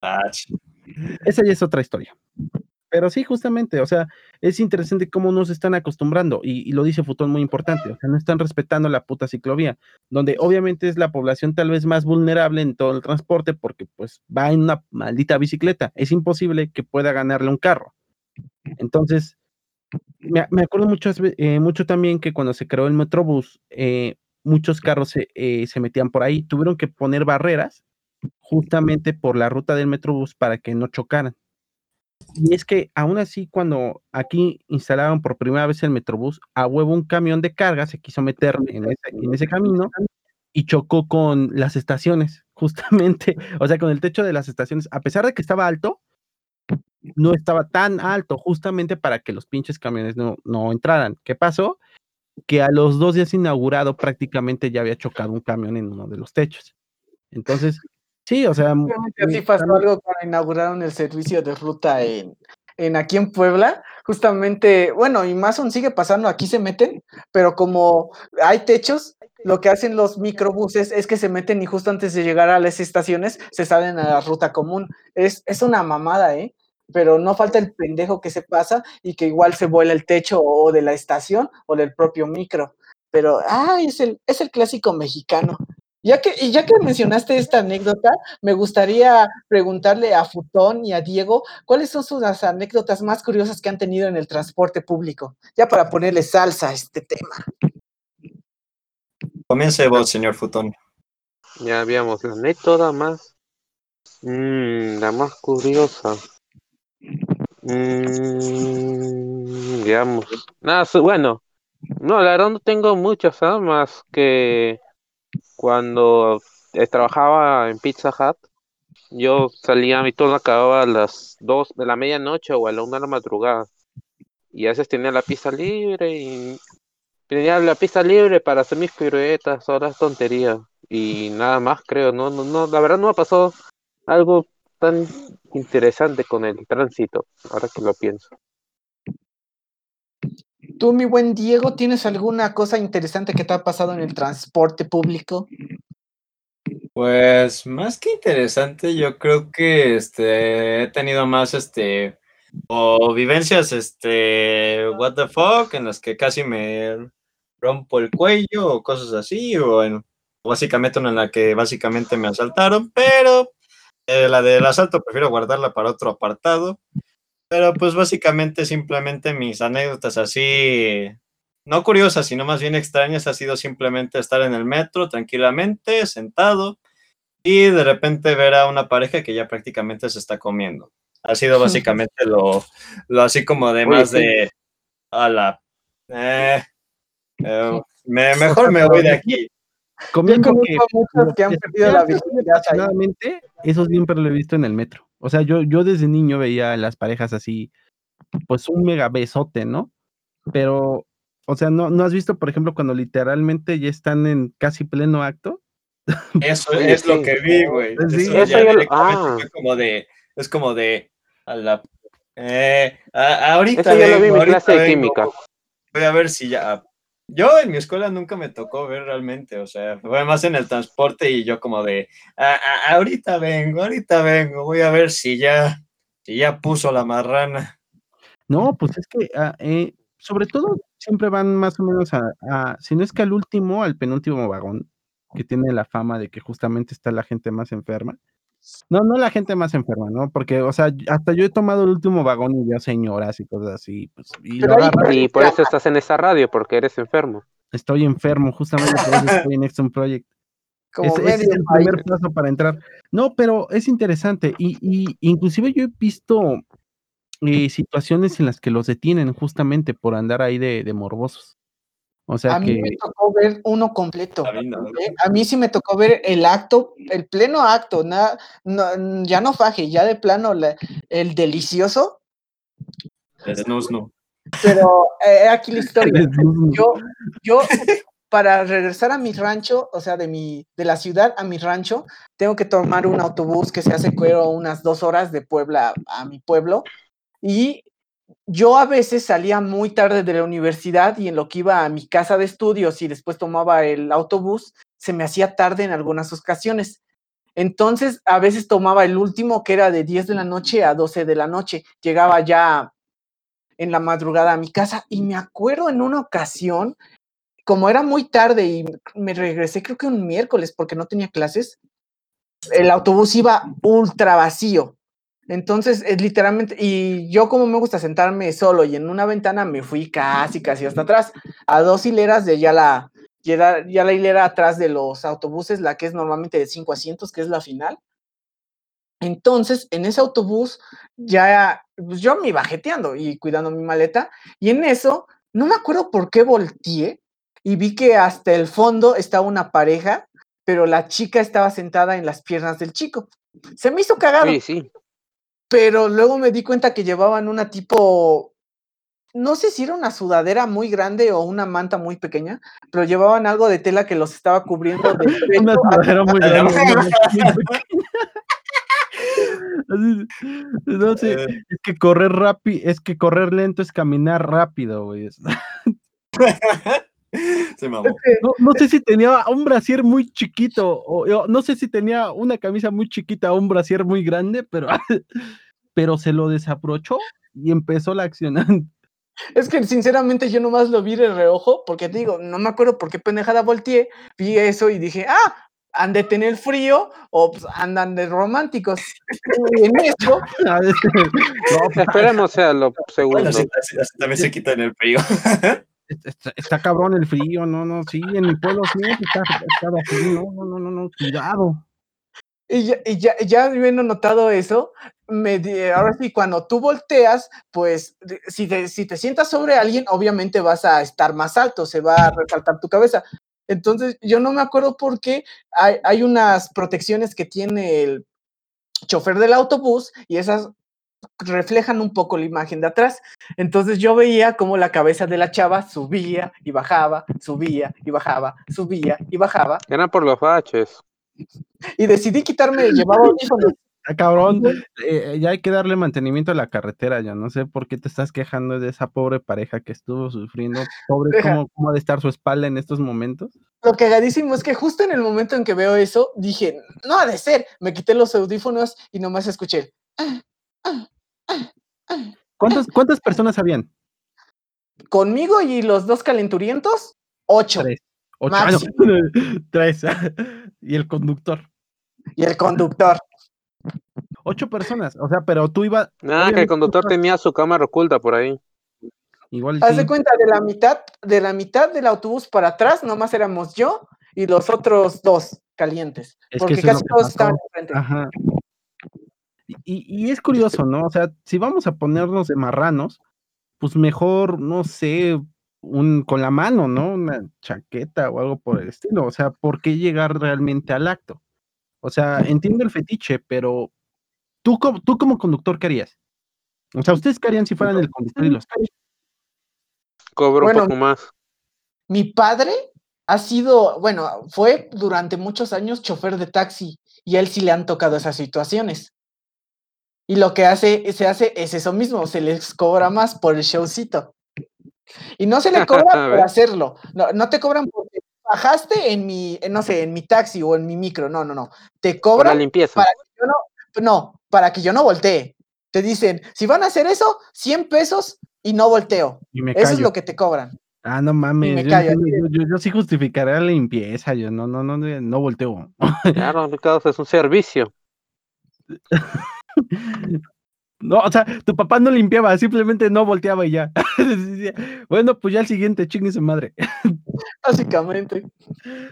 Ah, ch- esa ya es otra historia. Pero sí, justamente, o sea, es interesante cómo no se están acostumbrando, y, lo dice Futón muy importante, o sea, no están respetando la puta ciclovía, donde obviamente es la población tal vez más vulnerable en todo el transporte porque pues va en una maldita bicicleta, es imposible que pueda ganarle un carro. Entonces, me, me acuerdo mucho, eh, mucho también que cuando se creó el Metrobús, eh, muchos carros se, eh, se metían por ahí, tuvieron que poner barreras justamente por la ruta del Metrobús para que no chocaran. Y es que aún así, cuando aquí instalaron por primera vez el Metrobús, a huevo un camión de carga se quiso meter en ese, en ese camino y chocó con las estaciones, justamente, o sea, con el techo de las estaciones, a pesar de que estaba alto, no estaba tan alto, justamente para que los pinches camiones no, no entraran. ¿Qué pasó? Que a los dos días inaugurado prácticamente ya había chocado un camión en uno de los techos. Entonces, sí, o sea, así pasó algo cuando inauguraron el servicio de ruta en, en aquí en Puebla. Justamente, bueno, y más aún sigue pasando, aquí se meten, pero como hay techos, lo que hacen los microbuses es que se meten y justo antes de llegar a las estaciones se salen a la ruta común. Es, es una mamada, ¿eh? Pero no falta el pendejo que se pasa y que igual se vuela el techo o de la estación o del propio micro. Pero, ay, es el, es el clásico mexicano. Ya que, y ya que mencionaste esta anécdota, me gustaría preguntarle a Futón y a Diego cuáles son sus las anécdotas más curiosas que han tenido en el transporte público, ya para ponerle salsa a este tema. Comience vos, señor Futón. Ya veamos, la anécdota más. mm, la más curiosa. Mm, digamos. Nada, bueno. No, la verdad no tengo muchas. Más que cuando eh, trabajaba en Pizza Hut. Yo salía, mi turno acababa a las 2 de la medianoche o a la 1 de la madrugada. Y a veces tenía la pista libre y tenía la pista libre para hacer mis piruetas, horas tonterías. Y nada más creo, no, no, no, la verdad no me pasó algo tan interesante con el tránsito, ahora que lo pienso. Tú, mi buen Diego, ¿tienes alguna cosa interesante que te ha pasado en el transporte público? Pues más que interesante, yo creo que este he tenido más este o vivencias este what the fuck en las que casi me rompo el cuello o cosas así o en básicamente una en la que básicamente me asaltaron, pero eh, la del asalto prefiero guardarla para otro apartado. Pero pues básicamente simplemente mis anécdotas así no curiosas, sino más bien extrañas, ha sido simplemente estar en el metro tranquilamente, sentado, y de repente ver a una pareja que ya prácticamente se está comiendo. Ha sido básicamente lo, lo así como de más de a la eh, eh, me- mejor me voy de aquí. Yo comiendo que conozco muchos lo que han que perdido la apasionadamente, eso siempre lo he visto en el metro. O sea, yo, yo desde niño veía a las parejas así, pues un mega besote, ¿no? Pero, o sea, ¿no, ¿no has visto, por ejemplo, cuando literalmente ya están en casi pleno acto? Eso es lo que vi, güey. Sí, Eso eso ya ya lo- directamente ah. fue como de, es como de, a la, eh, a- ahorita Eso ya lo vi en mi clase de química. Voy a ver si ya. Yo en mi escuela nunca me tocó ver realmente, o sea, fue más en el transporte y yo como de, "A- ahorita vengo, ahorita vengo, voy a ver si ya, si ya puso la marrana. No, pues es que, ah, eh, sobre todo, siempre van más o menos a- si no es que al último, al penúltimo vagón, que tiene la fama de que justamente está la gente más enferma. No, no la gente más enferma, ¿no? Porque, o sea, hasta yo he tomado el último vagón y veo señoras y cosas así, pues, y lo por eso estás en esa radio, porque eres enfermo. estoy enfermo, justamente por eso estoy en Exxon Project. Como es el primer paso para entrar. No, pero es interesante. Y, y inclusive yo he visto eh, situaciones en las que los detienen justamente por andar ahí de, de morbosos. O sea A mí me tocó ver uno completo. A mí no. ¿eh? A mí sí me tocó ver el acto, el pleno acto, nada, no, ya no faje, ya de plano la- el delicioso, Snus, no. pero eh, aquí la historia. Yo, yo para regresar a mi rancho, o sea, de mi, de la ciudad a mi rancho, tengo que tomar un autobús que se hace creo unas dos horas de Puebla a mi pueblo. Y yo a veces salía muy tarde de la universidad y en lo que iba a mi casa de estudios y después tomaba el autobús, se me hacía tarde en algunas ocasiones. Entonces, a veces tomaba el último que era de 10 de la noche a 12 de la noche. Llegaba ya en la madrugada a mi casa y me acuerdo en una ocasión, como era muy tarde y me regresé creo que un miércoles porque no tenía clases, el autobús iba ultra vacío. Entonces, es literalmente, y yo como me gusta sentarme solo y en una ventana, me fui casi, casi hasta atrás, a dos hileras de ya la, ya la, hilera atrás de los autobuses, la que es normalmente de cinco asientos, que es la final. Entonces, en ese autobús, ya, pues yo me iba jeteando y cuidando mi maleta, y en eso, no me acuerdo por qué volteé y vi que hasta el fondo estaba una pareja, pero la chica estaba sentada en las piernas del chico. Se me hizo cagado Sí, sí. Pero luego me di cuenta que llevaban una tipo, no sé si era una sudadera muy grande o una manta muy pequeña, pero llevaban algo de tela que los estaba cubriendo del Una sudadera muy grande. no sé, Eh, es que correr rápido, es que correr lento es caminar rápido, güey. Se mamó. No, no sé si tenía un brasier muy chiquito, o, o no sé si tenía una camisa muy chiquita o un brasier muy grande, pero, pero se lo desabrochó y empezó la acción. Es que sinceramente yo nomás lo vi de reojo, porque te digo, no me acuerdo por qué pendejada volteé, vi eso y dije, ah, han de tener frío o pues, andan de románticos. Y en eso, no, pues, Esperemos sea lo segundo. Bueno, así, así- así también se quitan el frío. está, está cabrón el frío, no, no, sí, en mi pueblo sí, está, está no, no, no, no, no, cuidado. Y ya, y ya, ya habiendo notado eso, me ahora sí, cuando tú volteas, pues si te, si te sientas sobre alguien, obviamente vas a estar más alto, se va a resaltar tu cabeza. Entonces, yo no me acuerdo por qué hay, hay unas protecciones que tiene el chofer del autobús y esas reflejan un poco la imagen de atrás. Entonces yo veía como la cabeza de la chava subía y bajaba, subía y bajaba, subía y bajaba. Eran por los baches. Y decidí quitarme, llevaba audífonos. Ah, cabrón, eh, ya hay que darle mantenimiento a la carretera, ya no sé por qué te estás quejando de esa pobre pareja que estuvo sufriendo. Pobre. ¿cómo, cómo ha de estar su espalda en estos momentos? Lo cagadísimo es que justo en el momento en que veo eso, dije, no ha de ser. Me quité los audífonos y nomás escuché. "Ah, ah, ah, ah". ¿Cuántas, cuántas personas habían? Conmigo y los dos calenturientos, ocho. Tres. Ocho. ah, Tres. y el conductor. Y el conductor. Ocho personas. O sea, pero tú ibas. Nada, que el conductor tenía su cámara oculta por ahí. Igual Haz de cuenta, de la mitad, de la mitad del autobús para atrás, nomás éramos yo y los otros dos calientes. Es que porque casi todos estaban enfrente. Ajá. Y, y es curioso, ¿no? O sea, si vamos a ponernos de marranos, pues mejor, no sé, un con la mano, ¿no? Una chaqueta o algo por el estilo. O sea, ¿por qué llegar realmente al acto? O sea, entiendo el fetiche, pero tú como, tú como conductor, ¿qué harías? O sea, ¿ustedes qué harían si fueran el conductor y los coches? Cobro Bueno, un poco más. Mi padre ha sido, bueno, fue durante muchos años chofer de taxi y a él sí le han tocado esas situaciones. Y lo que hace, se hace es eso mismo, se les cobra más por el showcito. Y no se le cobra por hacerlo. No, no te cobran porque bajaste en mi, no sé, en mi taxi o en mi micro. No, no, no. Te cobran limpieza. para que yo no, no, para que yo no voltee. Te dicen, si van a hacer eso, 100 pesos y no volteo. Y me Eso es lo que te cobran. Ah, no mames, me yo, callo, yo, yo- yo sí justificaré la limpieza, yo no, no, no, no, no volteo. Claro, Ricardo, es un servicio. No, o sea, tu papá no limpiaba, simplemente no volteaba y ya. Bueno, pues ya el siguiente, chingue su madre. Básicamente.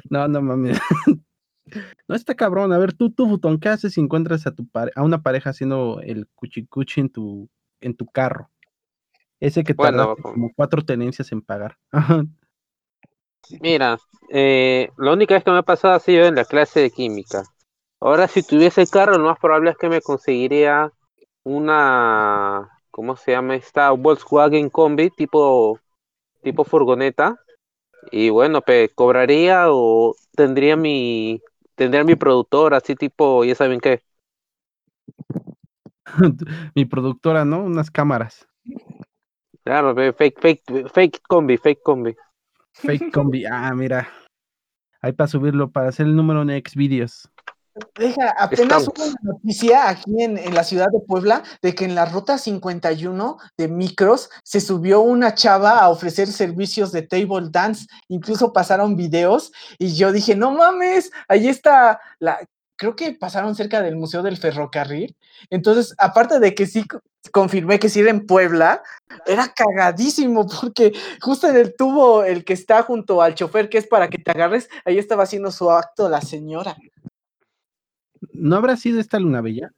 No, no mames. No está cabrón. A ver, tú, tú, Futón, ¿qué haces si encuentras a tu pare- a una pareja haciendo el cuchicuchi en tu, en tu carro? Ese que Bueno, tardaste como- como cuatro tenencias en pagar. Mira, eh, la única vez que me ha pasado ha sido en la clase de química. Ahora, si tuviese carro, lo más probable es que me conseguiría una, ¿cómo se llama esta? Volkswagen Combi tipo, tipo furgoneta. Y bueno, pues cobraría o tendría mi, tendría mi productor, así tipo, ya saben qué. Mi productora, ¿no? Unas cámaras. Claro, fake, fake, fake combi, fake combi. Fake combi. Ah, mira. Ahí para subirlo, para hacer el número en Xvideos. Deja, apenas Estamos. hubo una noticia aquí en, en la ciudad de Puebla de que en la ruta 51 de micros se subió una chava a ofrecer servicios de table dance, incluso pasaron videos y yo dije, no mames, ahí está la, creo que pasaron cerca del Museo del Ferrocarril. Entonces, aparte de que sí co- confirmé que sí era en Puebla, era cagadísimo porque justo en el tubo, el que está junto al chofer, que es para que te agarres, ahí estaba haciendo su acto la señora. ¿No habrá sido esta Luna Bella?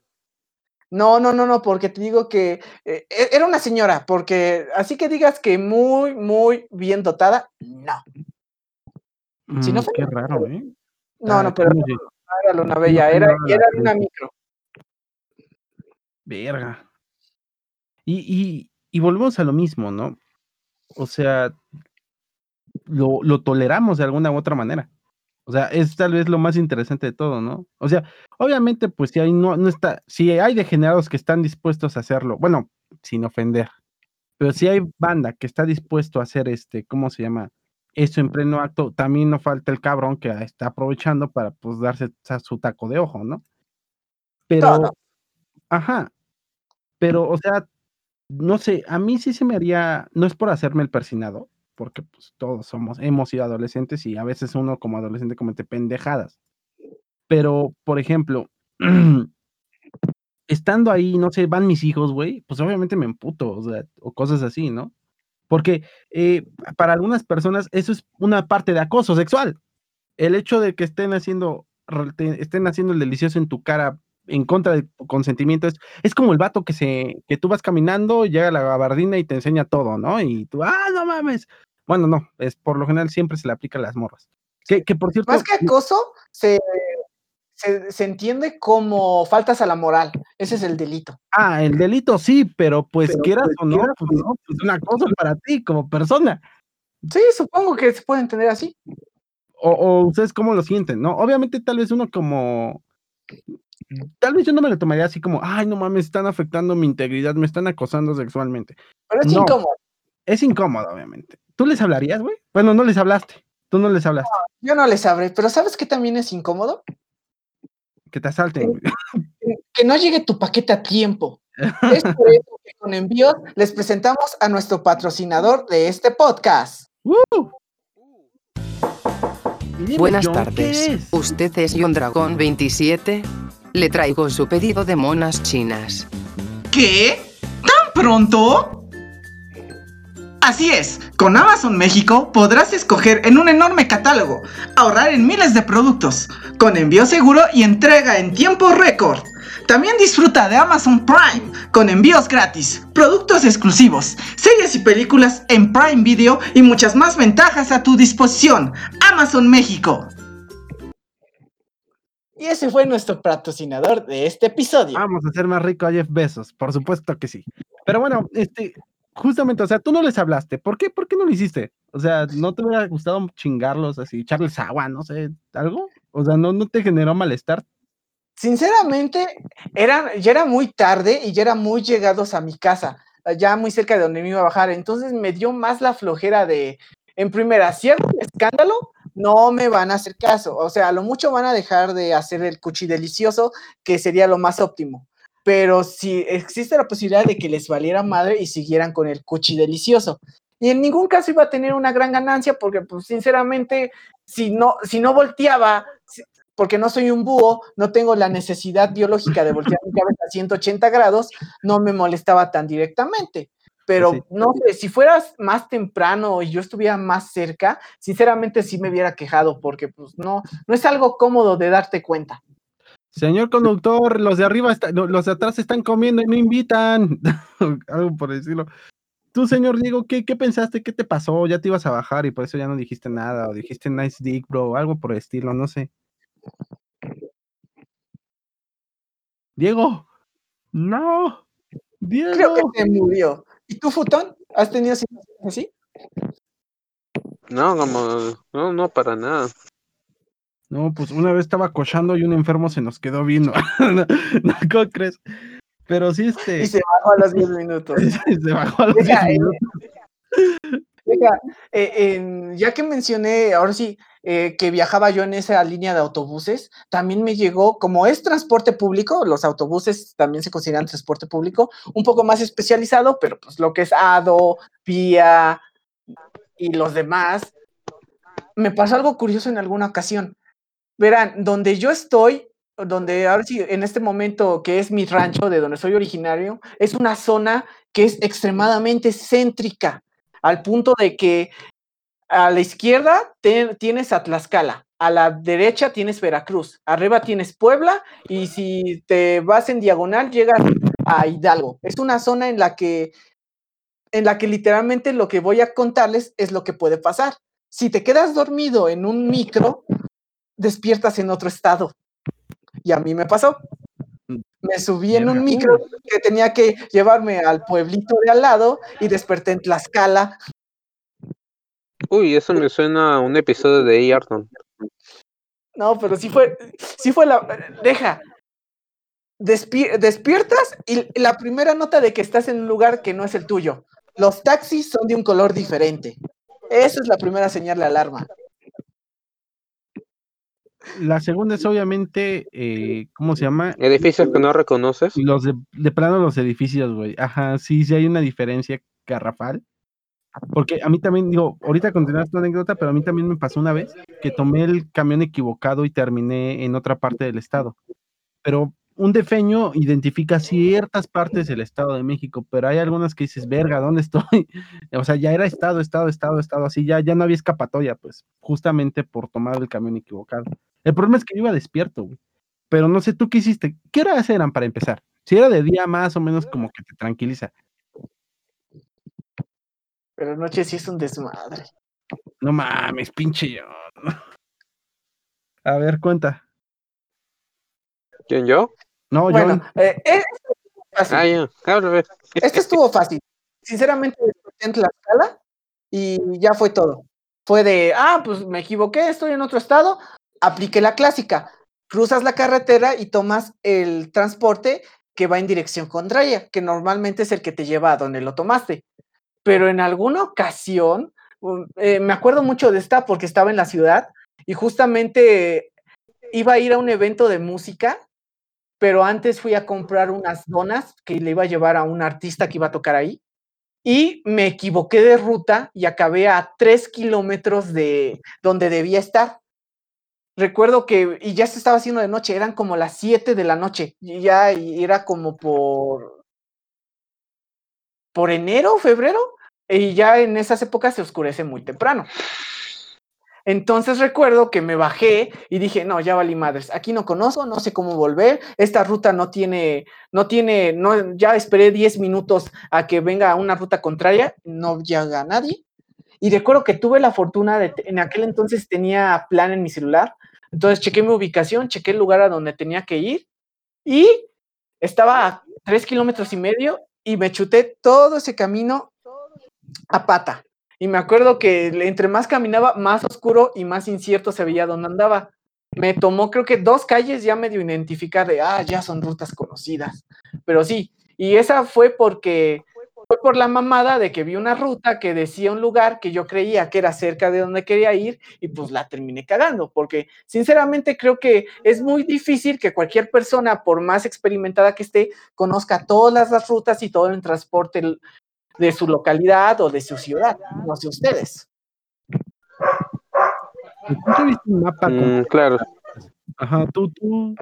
No, no, no, no, porque te digo que eh, e- era una señora, porque así que digas que muy, muy bien dotada, no. Si no Mm, fue- qué raro, ¿eh? No, Ah, no, pero ¿cómo no era Luna Bella, era, era una micro. Verga. Y, y, y volvemos a lo mismo, ¿no? O sea, lo, lo toleramos de alguna u otra manera. O sea, es tal vez lo más interesante de todo, ¿no? O sea, obviamente, pues si hay no, no está, si hay degenerados que están dispuestos a hacerlo, bueno, sin ofender, pero si hay banda que está dispuesto a hacer este, ¿cómo se llama? Eso en pleno acto, también no falta el cabrón que está aprovechando para pues darse su taco de ojo, ¿no? Pero, ajá, pero, o sea, no sé, a mí sí se me haría, no es por hacerme el persinado, porque pues todos somos, hemos sido adolescentes y a veces uno como adolescente comete pendejadas. Pero, por ejemplo, estando ahí, no sé, van mis hijos, güey, pues obviamente me emputo, o cosas así, ¿no? Porque eh, para algunas personas eso es una parte de acoso sexual. El hecho de que estén haciendo, estén haciendo el delicioso en tu cara en contra de tu consentimiento es, es como el vato que se, que tú vas caminando, llega la gabardina y te enseña todo, ¿no? Y tú, ah, no mames. Bueno, no, es por lo general siempre se le aplica a las morras. Que, que por cierto, Más que acoso, se, se, se entiende como faltas a la moral. Ese es el delito. ah, el delito sí, pero pues Pero, quieras pues, o no, quieras pues, no, pues, es una cosa para ti como persona. Sí, supongo que se puede entender así. O, o ustedes cómo lo sienten, ¿no? Obviamente tal vez uno como... Tal vez yo no me lo tomaría así como, ay, no mames, están afectando mi integridad, me están acosando sexualmente. Pero es No. incómodo. Es incómodo, obviamente. ¿Tú les hablarías, güey? Bueno, no les hablaste. Tú no les hablaste. Yo no le sabré, pero ¿sabes qué también es incómodo? Que te asalten, güey. Que no llegue tu paquete a tiempo. Es por eso que con envíos les presentamos a nuestro patrocinador de este podcast. ¡Uh! Buenas John, ¿qué tardes. es? ¿Usted es John Dragón 27? Le traigo su pedido de monas chinas. ¿Qué? ¿Tan pronto? Así es, con Amazon México podrás escoger en un enorme catálogo, ahorrar en miles de productos, con envío seguro y entrega en tiempo récord. También disfruta de Amazon Prime, con envíos gratis, productos exclusivos, series y películas en Prime Video y muchas más ventajas a tu disposición. Amazon México. Y ese fue nuestro patrocinador de este episodio. Vamos a hacer más rico a Jeff Bezos, por supuesto que sí. Pero bueno, este, justamente, o sea, tú no les hablaste. ¿Por qué? ¿Por qué no lo hiciste? O sea, ¿no te hubiera gustado chingarlos así, echarles agua, no sé, algo? O sea, ¿no, no te generó malestar? Sinceramente, eran, ya era muy tarde y ya eran muy llegados a mi casa, ya muy cerca de donde me iba a bajar. Entonces me dio más la flojera de, en primera, cierto escándalo, no me van a hacer caso. O sea, a lo mucho van a dejar de hacer el cuchi delicioso, que sería lo más óptimo. Pero si existe la posibilidad de que les valiera madre y siguieran con el cuchi delicioso. Y en ningún caso iba a tener una gran ganancia porque, pues, sinceramente, si no, si no volteaba, porque no soy un búho, no tengo la necesidad biológica de voltear mi cabeza a 180 grados, no me molestaba tan directamente. Pero Sí. no sé, si fueras más temprano y yo estuviera más cerca, sinceramente sí me hubiera quejado porque pues no, no es algo cómodo de darte cuenta. Señor conductor, los de arriba, está- los de atrás están comiendo y no invitan. Algo por decirlo. Tú, señor Diego, ¿qué, ¿qué pensaste? ¿Qué te pasó? Ya te ibas a bajar y por eso ya no dijiste nada. O dijiste nice dick, bro. Algo por el estilo, no sé. Diego. No. Diego. Creo que se murió. ¿Y tú, Futón? ¿Has tenido situaciones así? No, como, no, no para nada. No, pues una vez estaba cochando y un enfermo se nos quedó viendo. no, ¿cómo crees? Pero sí, este. Y se bajó a los 10 minutos. se bajó a los Deja, 10 eh, minutos. Oiga, eh, ya que mencioné, ahora sí, eh, que viajaba yo en esa línea de autobuses, también me llegó, como es transporte público, los autobuses también se consideran transporte público, un poco más especializado, pero pues lo que es ADO, PIA y los demás, me pasó algo curioso en alguna ocasión. Verán, donde yo estoy, donde ahora sí, en este momento que es mi rancho, de donde soy originario, es una zona que es extremadamente céntrica, al punto de que a la izquierda tienes a Tlaxcala, a la derecha tienes Veracruz, arriba tienes Puebla y si te vas en diagonal llegas a Hidalgo. Es una zona en la que en la que literalmente lo que voy a contarles es lo que puede pasar. Si te quedas dormido en un micro, despiertas en otro estado. Y a mí me pasó. Me subí en un micro que tenía que llevarme al pueblito de al lado y desperté en Tlaxcala. Uy, eso me suena a un episodio de A. Arnold. No, pero sí fue, sí fue la. Deja. Despi- despiertas y la primera nota de que estás en un lugar que no es el tuyo. Los taxis son de un color diferente. Esa es la primera señal de alarma. La segunda es obviamente, eh, ¿cómo se llama? Edificios que no reconoces. Los de, de plano los edificios, güey. Ajá, sí, sí hay una diferencia garrafal. Porque a mí también, digo, ahorita continuas tu anécdota, pero a mí también me pasó una vez que tomé el camión equivocado y terminé en otra parte del estado. Pero un defeño identifica ciertas partes del Estado de México, pero hay algunas que dices, verga, ¿dónde estoy? O sea, ya era estado, estado, estado, estado, así, ya, ya no había escapatoria, pues, justamente por tomar el camión equivocado. El problema es que yo iba despierto, güey. Pero no sé, ¿tú qué hiciste? ¿Qué horas eran para empezar? Si era de día más o menos como que te tranquiliza. Pero noche sí es un desmadre. No mames, pinche yo. A ver, cuenta. ¿Quién yo? No, Bueno, yo. eh, este estuvo fácil. Ah. Este estuvo fácil. Sinceramente, en Tlaxcala y ya fue todo. Fue de, ah, pues me equivoqué, estoy en otro estado. Apliqué la clásica. Cruzas la carretera y tomas el transporte que va en dirección contraria, que normalmente es el que te lleva a donde lo tomaste. Pero en alguna ocasión, eh, me acuerdo mucho de esta porque estaba en la ciudad y justamente iba a ir a un evento de música pero antes fui a comprar unas donas que le iba a llevar a un artista que iba a tocar ahí y me equivoqué de ruta y acabé a tres kilómetros de donde debía estar. Recuerdo que, y ya se estaba haciendo de noche, eran como las 7 de la noche, y ya era como por, por enero, febrero, y ya en esas épocas se oscurece muy temprano. Entonces recuerdo que me bajé y dije, no, ya valí madres, aquí no conozco, no sé cómo volver, esta ruta no tiene, no tiene, no, ya esperé 10 minutos a que venga una ruta contraria, no llega nadie. Y recuerdo que tuve la fortuna de, en aquel entonces tenía plan en mi celular, entonces chequé mi ubicación, chequé el lugar a donde tenía que ir y estaba a tres kilómetros y medio y me chuté todo ese camino a pata. Y me acuerdo que entre más caminaba, más oscuro y más incierto se veía dónde andaba. Me tomó, creo que dos calles ya medio identificar de, ah, ya son rutas conocidas. Pero sí, y esa fue porque fue por la mamada de que vi una ruta que decía un lugar que yo creía que era cerca de donde quería ir y pues la terminé cagando, porque sinceramente creo que es muy difícil que cualquier persona, por más experimentada que esté, conozca todas las rutas y todo el transporte de su localidad o de su ciudad. No sé ustedes. ¿Tú tuviste un mapa? Mm, claro. Ajá, tú, tú.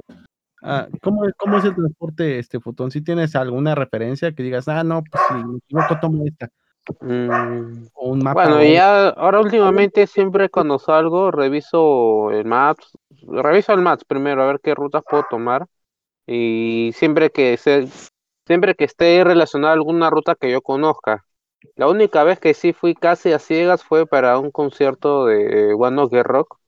Ah, ¿cómo, ¿Cómo es el transporte, este fotón? ¿Si tienes alguna referencia que digas, ah, no, pues si me equivoco, tomo esta? Mm, O un mapa. Bueno, ya ahora últimamente siempre cuando salgo reviso el Maps, reviso el Maps primero a ver qué rutas puedo tomar y siempre que se, siempre que esté relacionada a alguna ruta que yo conozca. La única vez que sí fui casi a ciegas fue para un concierto de One Ok Rock.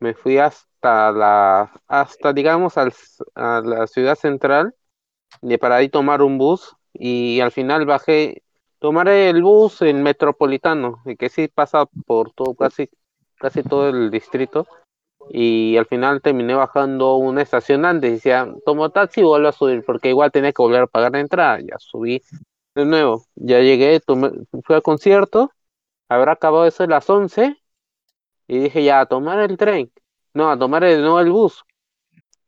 Me fui hasta la, hasta digamos a la ciudad central y para ahí tomar un bus y al final bajé Tomaré el bus en Metropolitano, que sí pasa por todo, casi, casi todo el distrito. Y al final terminé bajando una estación antes. Decía, tomo taxi y vuelvo a subir, porque igual tenía que volver a pagar la entrada. Ya subí de nuevo. Ya llegué, tomé- fui al concierto. habrá acabado eso a las 11 y dije ya a tomar el tren, no, a tomar el, no el bus.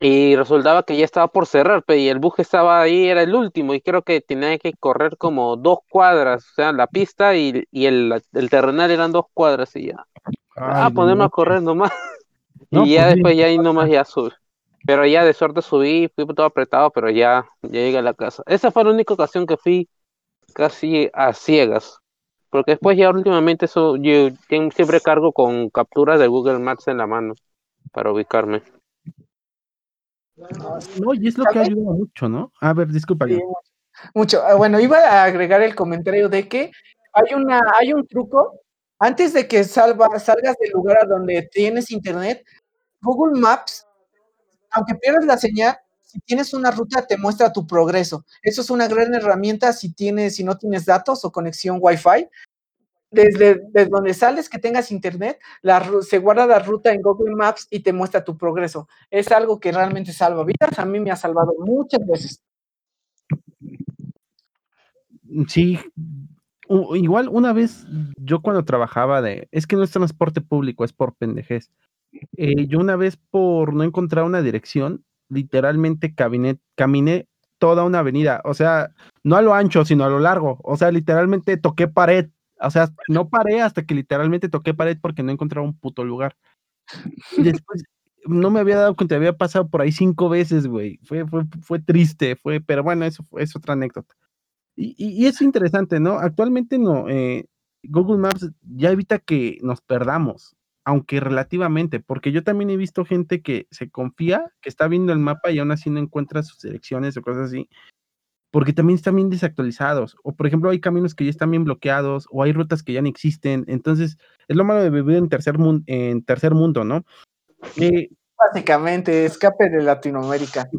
Y resultaba que ya estaba por cerrar, pe, y el bus que estaba ahí era el último, y creo que tenía que correr como dos cuadras, o sea, la pista y, y el, el terrenal eran dos cuadras y ya. ah, ponerme a no. correr nomás. No, y ya pues después ya ahí nomás ya subí. Pero ya de suerte subí, fui todo apretado, pero ya, ya llegué a la casa. Esa fue la única ocasión que fui casi a ciegas. Porque después ya últimamente eso, yo siempre cargo con capturas de Google Maps en la mano para ubicarme. No, y es lo que ayuda mucho, ¿no? A ver, disculpa. Sí, mucho. Ah, Bueno, iba a agregar el comentario de que hay una, hay un truco. Antes de que salva- salgas del lugar a donde tienes internet, Google Maps, aunque pierdas la señal, si tienes una ruta, te muestra tu progreso. Eso es una gran herramienta si tienes, si no tienes datos o conexión Wi-Fi. Desde, desde donde sales, que tengas internet, la, se guarda la ruta en Google Maps y te muestra tu progreso. Es algo que realmente salva vidas. A mí me ha salvado muchas veces. Sí, igual una vez yo cuando trabajaba de, es que no es transporte público, es por pendejez. Eh, yo una vez por no encontrar una dirección, literalmente caminé, caminé toda una avenida, o sea, no a lo ancho, sino a lo largo, o sea, literalmente toqué pared, o sea, no paré hasta que literalmente toqué pared porque no encontraba un puto lugar. Después no me había dado cuenta, había pasado por ahí cinco veces, güey. Fue, fue, fue triste, fue, pero bueno, eso es otra anécdota. Y, y- y es interesante, ¿no? Actualmente no, eh, Google Maps ya evita que nos perdamos, aunque relativamente, porque yo también he visto gente que se confía, que está viendo el mapa y aún así no encuentra sus direcciones o cosas así, porque también están bien desactualizados, o por ejemplo hay caminos que ya están bien bloqueados, o hay rutas que ya no existen, entonces es lo malo de vivir en tercer, mun- en tercer mundo, ¿no? Eh, Básicamente, escape de Latinoamérica.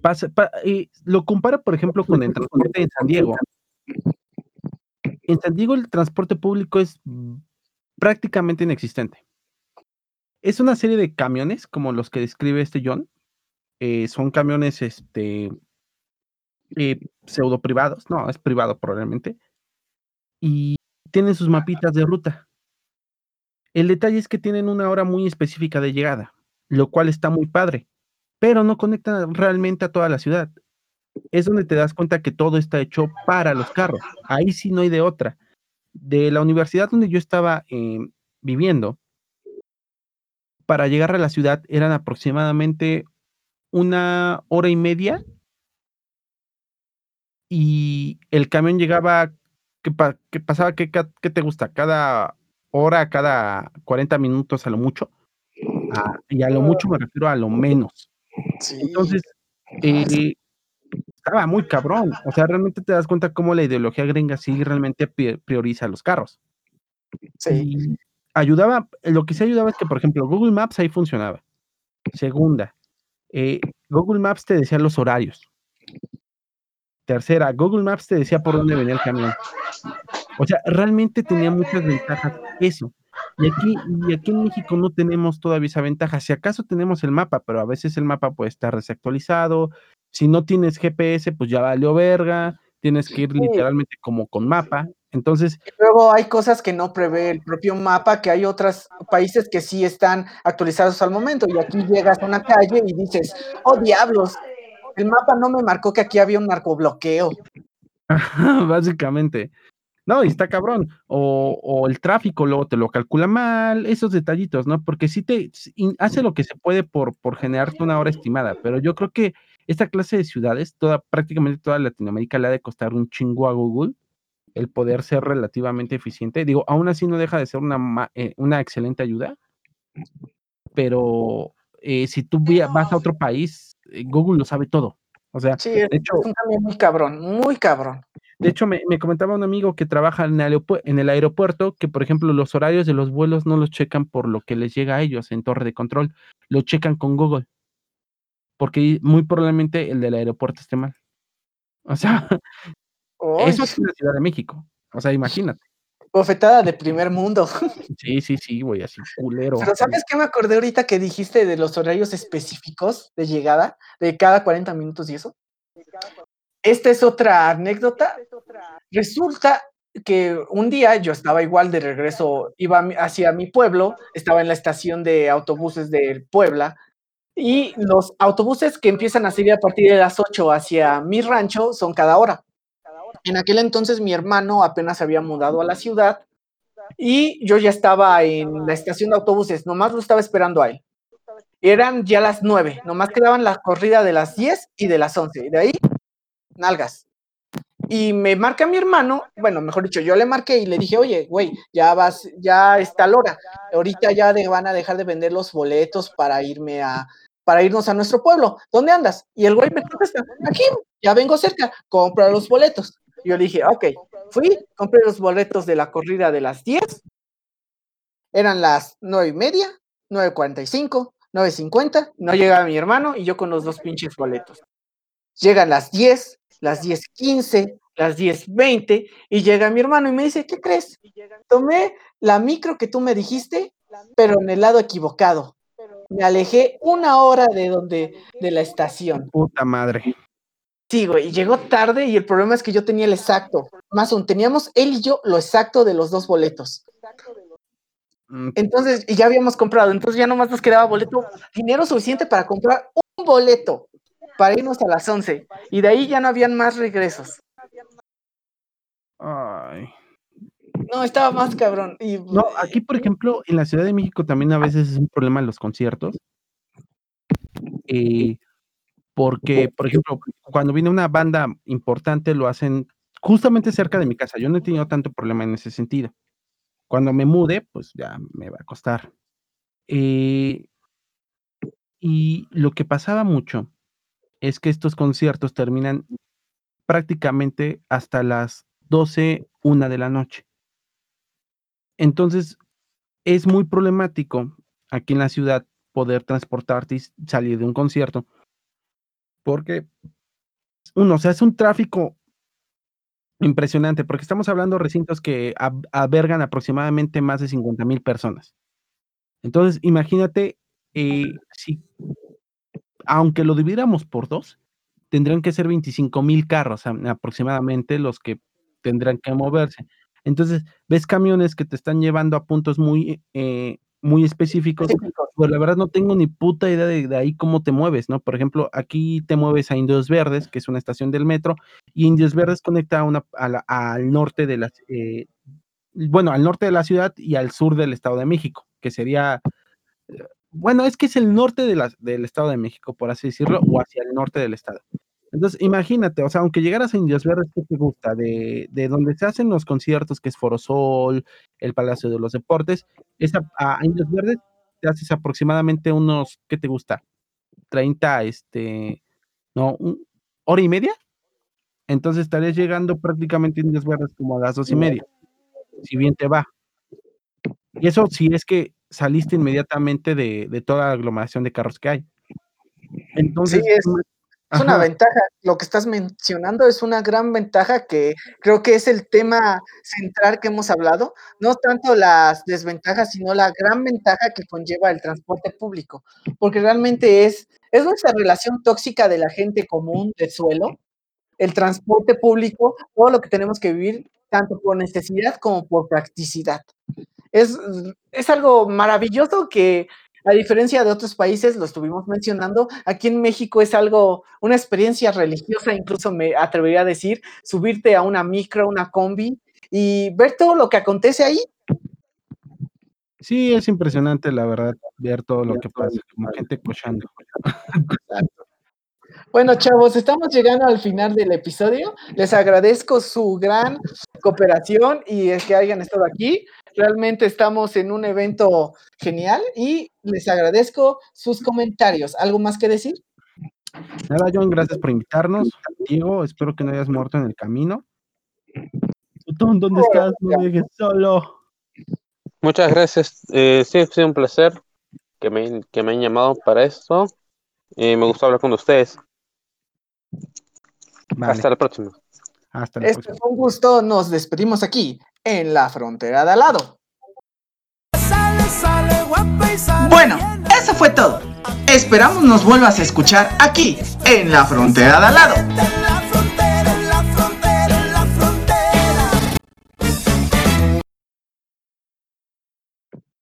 pasa- pa- eh, lo comparo, por ejemplo, con el transporte en San Diego. En San Diego el transporte público es prácticamente inexistente. Es una serie de camiones, como los que describe este John. eh, son camiones este, eh, pseudo privados. No, es privado probablemente. Y tienen sus mapitas de ruta. El detalle es que tienen una hora muy específica de llegada, lo cual está muy padre, pero no conecta realmente a toda la ciudad. Es donde te das cuenta que todo está hecho para los carros. Ahí sí no hay de otra. De la universidad donde yo estaba eh, viviendo, para llegar a la ciudad eran aproximadamente una hora y media y el camión llegaba, ¿qué, pa- qué pasaba? ¿Qué, te gusta? ¿Cada hora, cada 40 minutos a lo mucho? Ah, y a lo mucho me refiero a lo menos. Sí. Entonces, eh, estaba muy cabrón. O sea, realmente te das cuenta cómo la ideología gringa sí realmente pri- prioriza los carros. sí. Y ayudaba, lo que sí ayudaba es que, por ejemplo, Google Maps ahí funcionaba. Segunda, eh, Google Maps te decía los horarios. Tercera, Google Maps te decía por dónde venía el camión. O sea, realmente tenía muchas ventajas eso. Y aquí, y aquí en México no tenemos todavía esa ventaja. Si acaso tenemos el mapa, pero a veces el mapa puede estar desactualizado. Si no tienes GPS, pues ya valió verga. Tienes que ir literalmente como con mapa. Entonces, Luego hay cosas que no prevé el propio mapa, que hay otros países que sí están actualizados al momento. Y aquí llegas a una calle y dices, oh diablos, el mapa no me marcó que aquí había un narcobloqueo. básicamente. No, y está cabrón. O, el tráfico luego te lo calcula mal, esos detallitos, ¿no? Porque sí te hace lo que se puede por, por generarte una hora estimada, pero yo creo que esta clase de ciudades, toda, prácticamente toda Latinoamérica le ha de costar un chingo a Google el poder ser relativamente eficiente. Digo, aún así no deja de ser una, eh, una excelente ayuda, pero eh, si tú vas a otro país, Google lo sabe todo. O sea, Sí, es de hecho, un cambio muy cabrón, muy cabrón. de hecho, me, me comentaba un amigo que trabaja en el, aeropu- en el aeropuerto que, por ejemplo, los horarios de los vuelos no los checan por lo que les llega a ellos en torre de control, lo checan con Google, porque muy probablemente el del aeropuerto esté mal. O sea, eso es en la Ciudad de México. O sea, imagínate. Bofetada de primer mundo. Sí, sí, sí, güey, así culero. Pero ¿sabes qué me acordé ahorita que dijiste de los horarios específicos de llegada, de cada 40 minutos y eso? Esta es otra anécdota. Resulta que un día yo estaba igual de regreso, iba hacia mi pueblo, estaba en la estación de autobuses de Puebla, y los autobuses que empiezan a salir a partir de las 8 hacia mi rancho son cada hora. En aquel entonces mi hermano apenas había mudado a la ciudad y yo ya estaba en la estación de autobuses, nomás lo estaba esperando a él. Eran ya las 9, nomás quedaban la corrida de las 10 y de las 11. De ahí, nalgas. Y me marca mi hermano, bueno, mejor dicho, yo le marqué y le dije, oye, güey, ya vas, ya está la hora. Ahorita ya de- van a dejar de vender los boletos para irme a, para irnos a nuestro pueblo. ¿Dónde andas? Y el güey me contesta, aquí, ya vengo cerca, compra los boletos. Yo dije, ok, fui, compré los boletos de la corrida de las 10. Eran las nueve y media, 9.45, 9.50, no llegaba mi hermano y yo con los dos pinches boletos. Llegan las 10, las 10.15, las 10.20 y llega mi hermano y me dice, ¿qué crees? Tomé la micro que tú me dijiste, pero en el lado equivocado. Me alejé una hora de donde, de la estación. Puta madre. Sí, güey, y llegó tarde y el problema es que yo tenía el exacto. Más aún, teníamos él y yo lo exacto de los dos boletos. Mm, Entonces, y ya habíamos comprado, entonces ya nomás nos quedaba boleto, dinero suficiente para comprar un boleto para irnos a las 11. Y de ahí ya no habían más regresos. Ay. No, estaba más cabrón. Y, No, aquí, por ejemplo, en la Ciudad de México también a veces es un problema en los conciertos. eh, porque, por ejemplo, cuando viene una banda importante, lo hacen justamente cerca de mi casa. Yo no he tenido tanto problema en ese sentido. Cuando me mude, pues ya me va a costar. Eh, y lo que pasaba mucho es que estos conciertos terminan prácticamente hasta las 12, una de la noche. Entonces, es muy problemático aquí en la ciudad poder transportarte y salir de un concierto, porque uno, o sea, es un tráfico impresionante, porque estamos hablando de recintos que albergan aproximadamente más de 50 mil personas. Entonces, imagínate eh, si, aunque lo dividiéramos por dos, tendrían que ser 25 mil carros aproximadamente los que tendrán que moverse. Entonces, ves camiones que te están llevando a puntos muy, eh, muy específicos, pues la verdad no tengo ni puta idea de, de ahí cómo te mueves, ¿no? Por ejemplo, aquí te mueves a Indios Verdes, que es una estación del metro, y Indios Verdes conecta a una, a la- al norte de las, eh, bueno, al norte de la ciudad y al sur del Estado de México, que sería, eh, bueno, es que es el norte de la- del Estado de México, por así decirlo, o hacia el norte del estado. Entonces, imagínate, o sea, aunque llegaras a Indios Verdes, ¿qué te gusta? De, de donde se hacen los conciertos, que es Forosol, el Palacio de los Deportes, esa, a Indios Verdes te haces aproximadamente unos, ¿qué te gusta? 30, este, no, un- hora y media. Entonces estarías llegando prácticamente a Indios Verdes como a las dos y media, si bien te va. Y eso si es que saliste inmediatamente de, de toda la aglomeración de carros que hay. Entonces, es- Es una ventaja, lo que estás mencionando es una gran ventaja que creo que es el tema central que hemos hablado, no tanto las desventajas, sino la gran ventaja que conlleva el transporte público, porque realmente es, es nuestra relación tóxica de la gente común del suelo, el transporte público, todo lo que tenemos que vivir, tanto por necesidad como por practicidad. Es, es algo maravilloso que, a diferencia de otros países, lo estuvimos mencionando, aquí en México es algo, una experiencia religiosa, incluso me atrevería a decir, subirte a una micro, una combi y ver todo lo que acontece ahí. Sí, es impresionante, la verdad, ver todo lo que pasa, como gente cochando. Bueno, chavos, estamos llegando al final del episodio. Les agradezco su gran cooperación y el que hayan estado aquí. Realmente estamos en un evento genial y les agradezco sus comentarios. ¿Algo más que decir? Nada, John, gracias por invitarnos. Diego, espero que no hayas muerto en el camino. Tutón, ¿dónde estás? No me dejes solo. Muchas gracias. Eh, sí, ha sido un placer que me, que me han llamado para esto. Y me gustó hablar con ustedes. Vale, Hasta la próxima. hasta la Este próxima. fue un gusto. Nos despedimos aquí en la frontera de al lado. Bueno, eso fue todo. Esperamos nos vuelvas a escuchar aquí, en la frontera de al lado.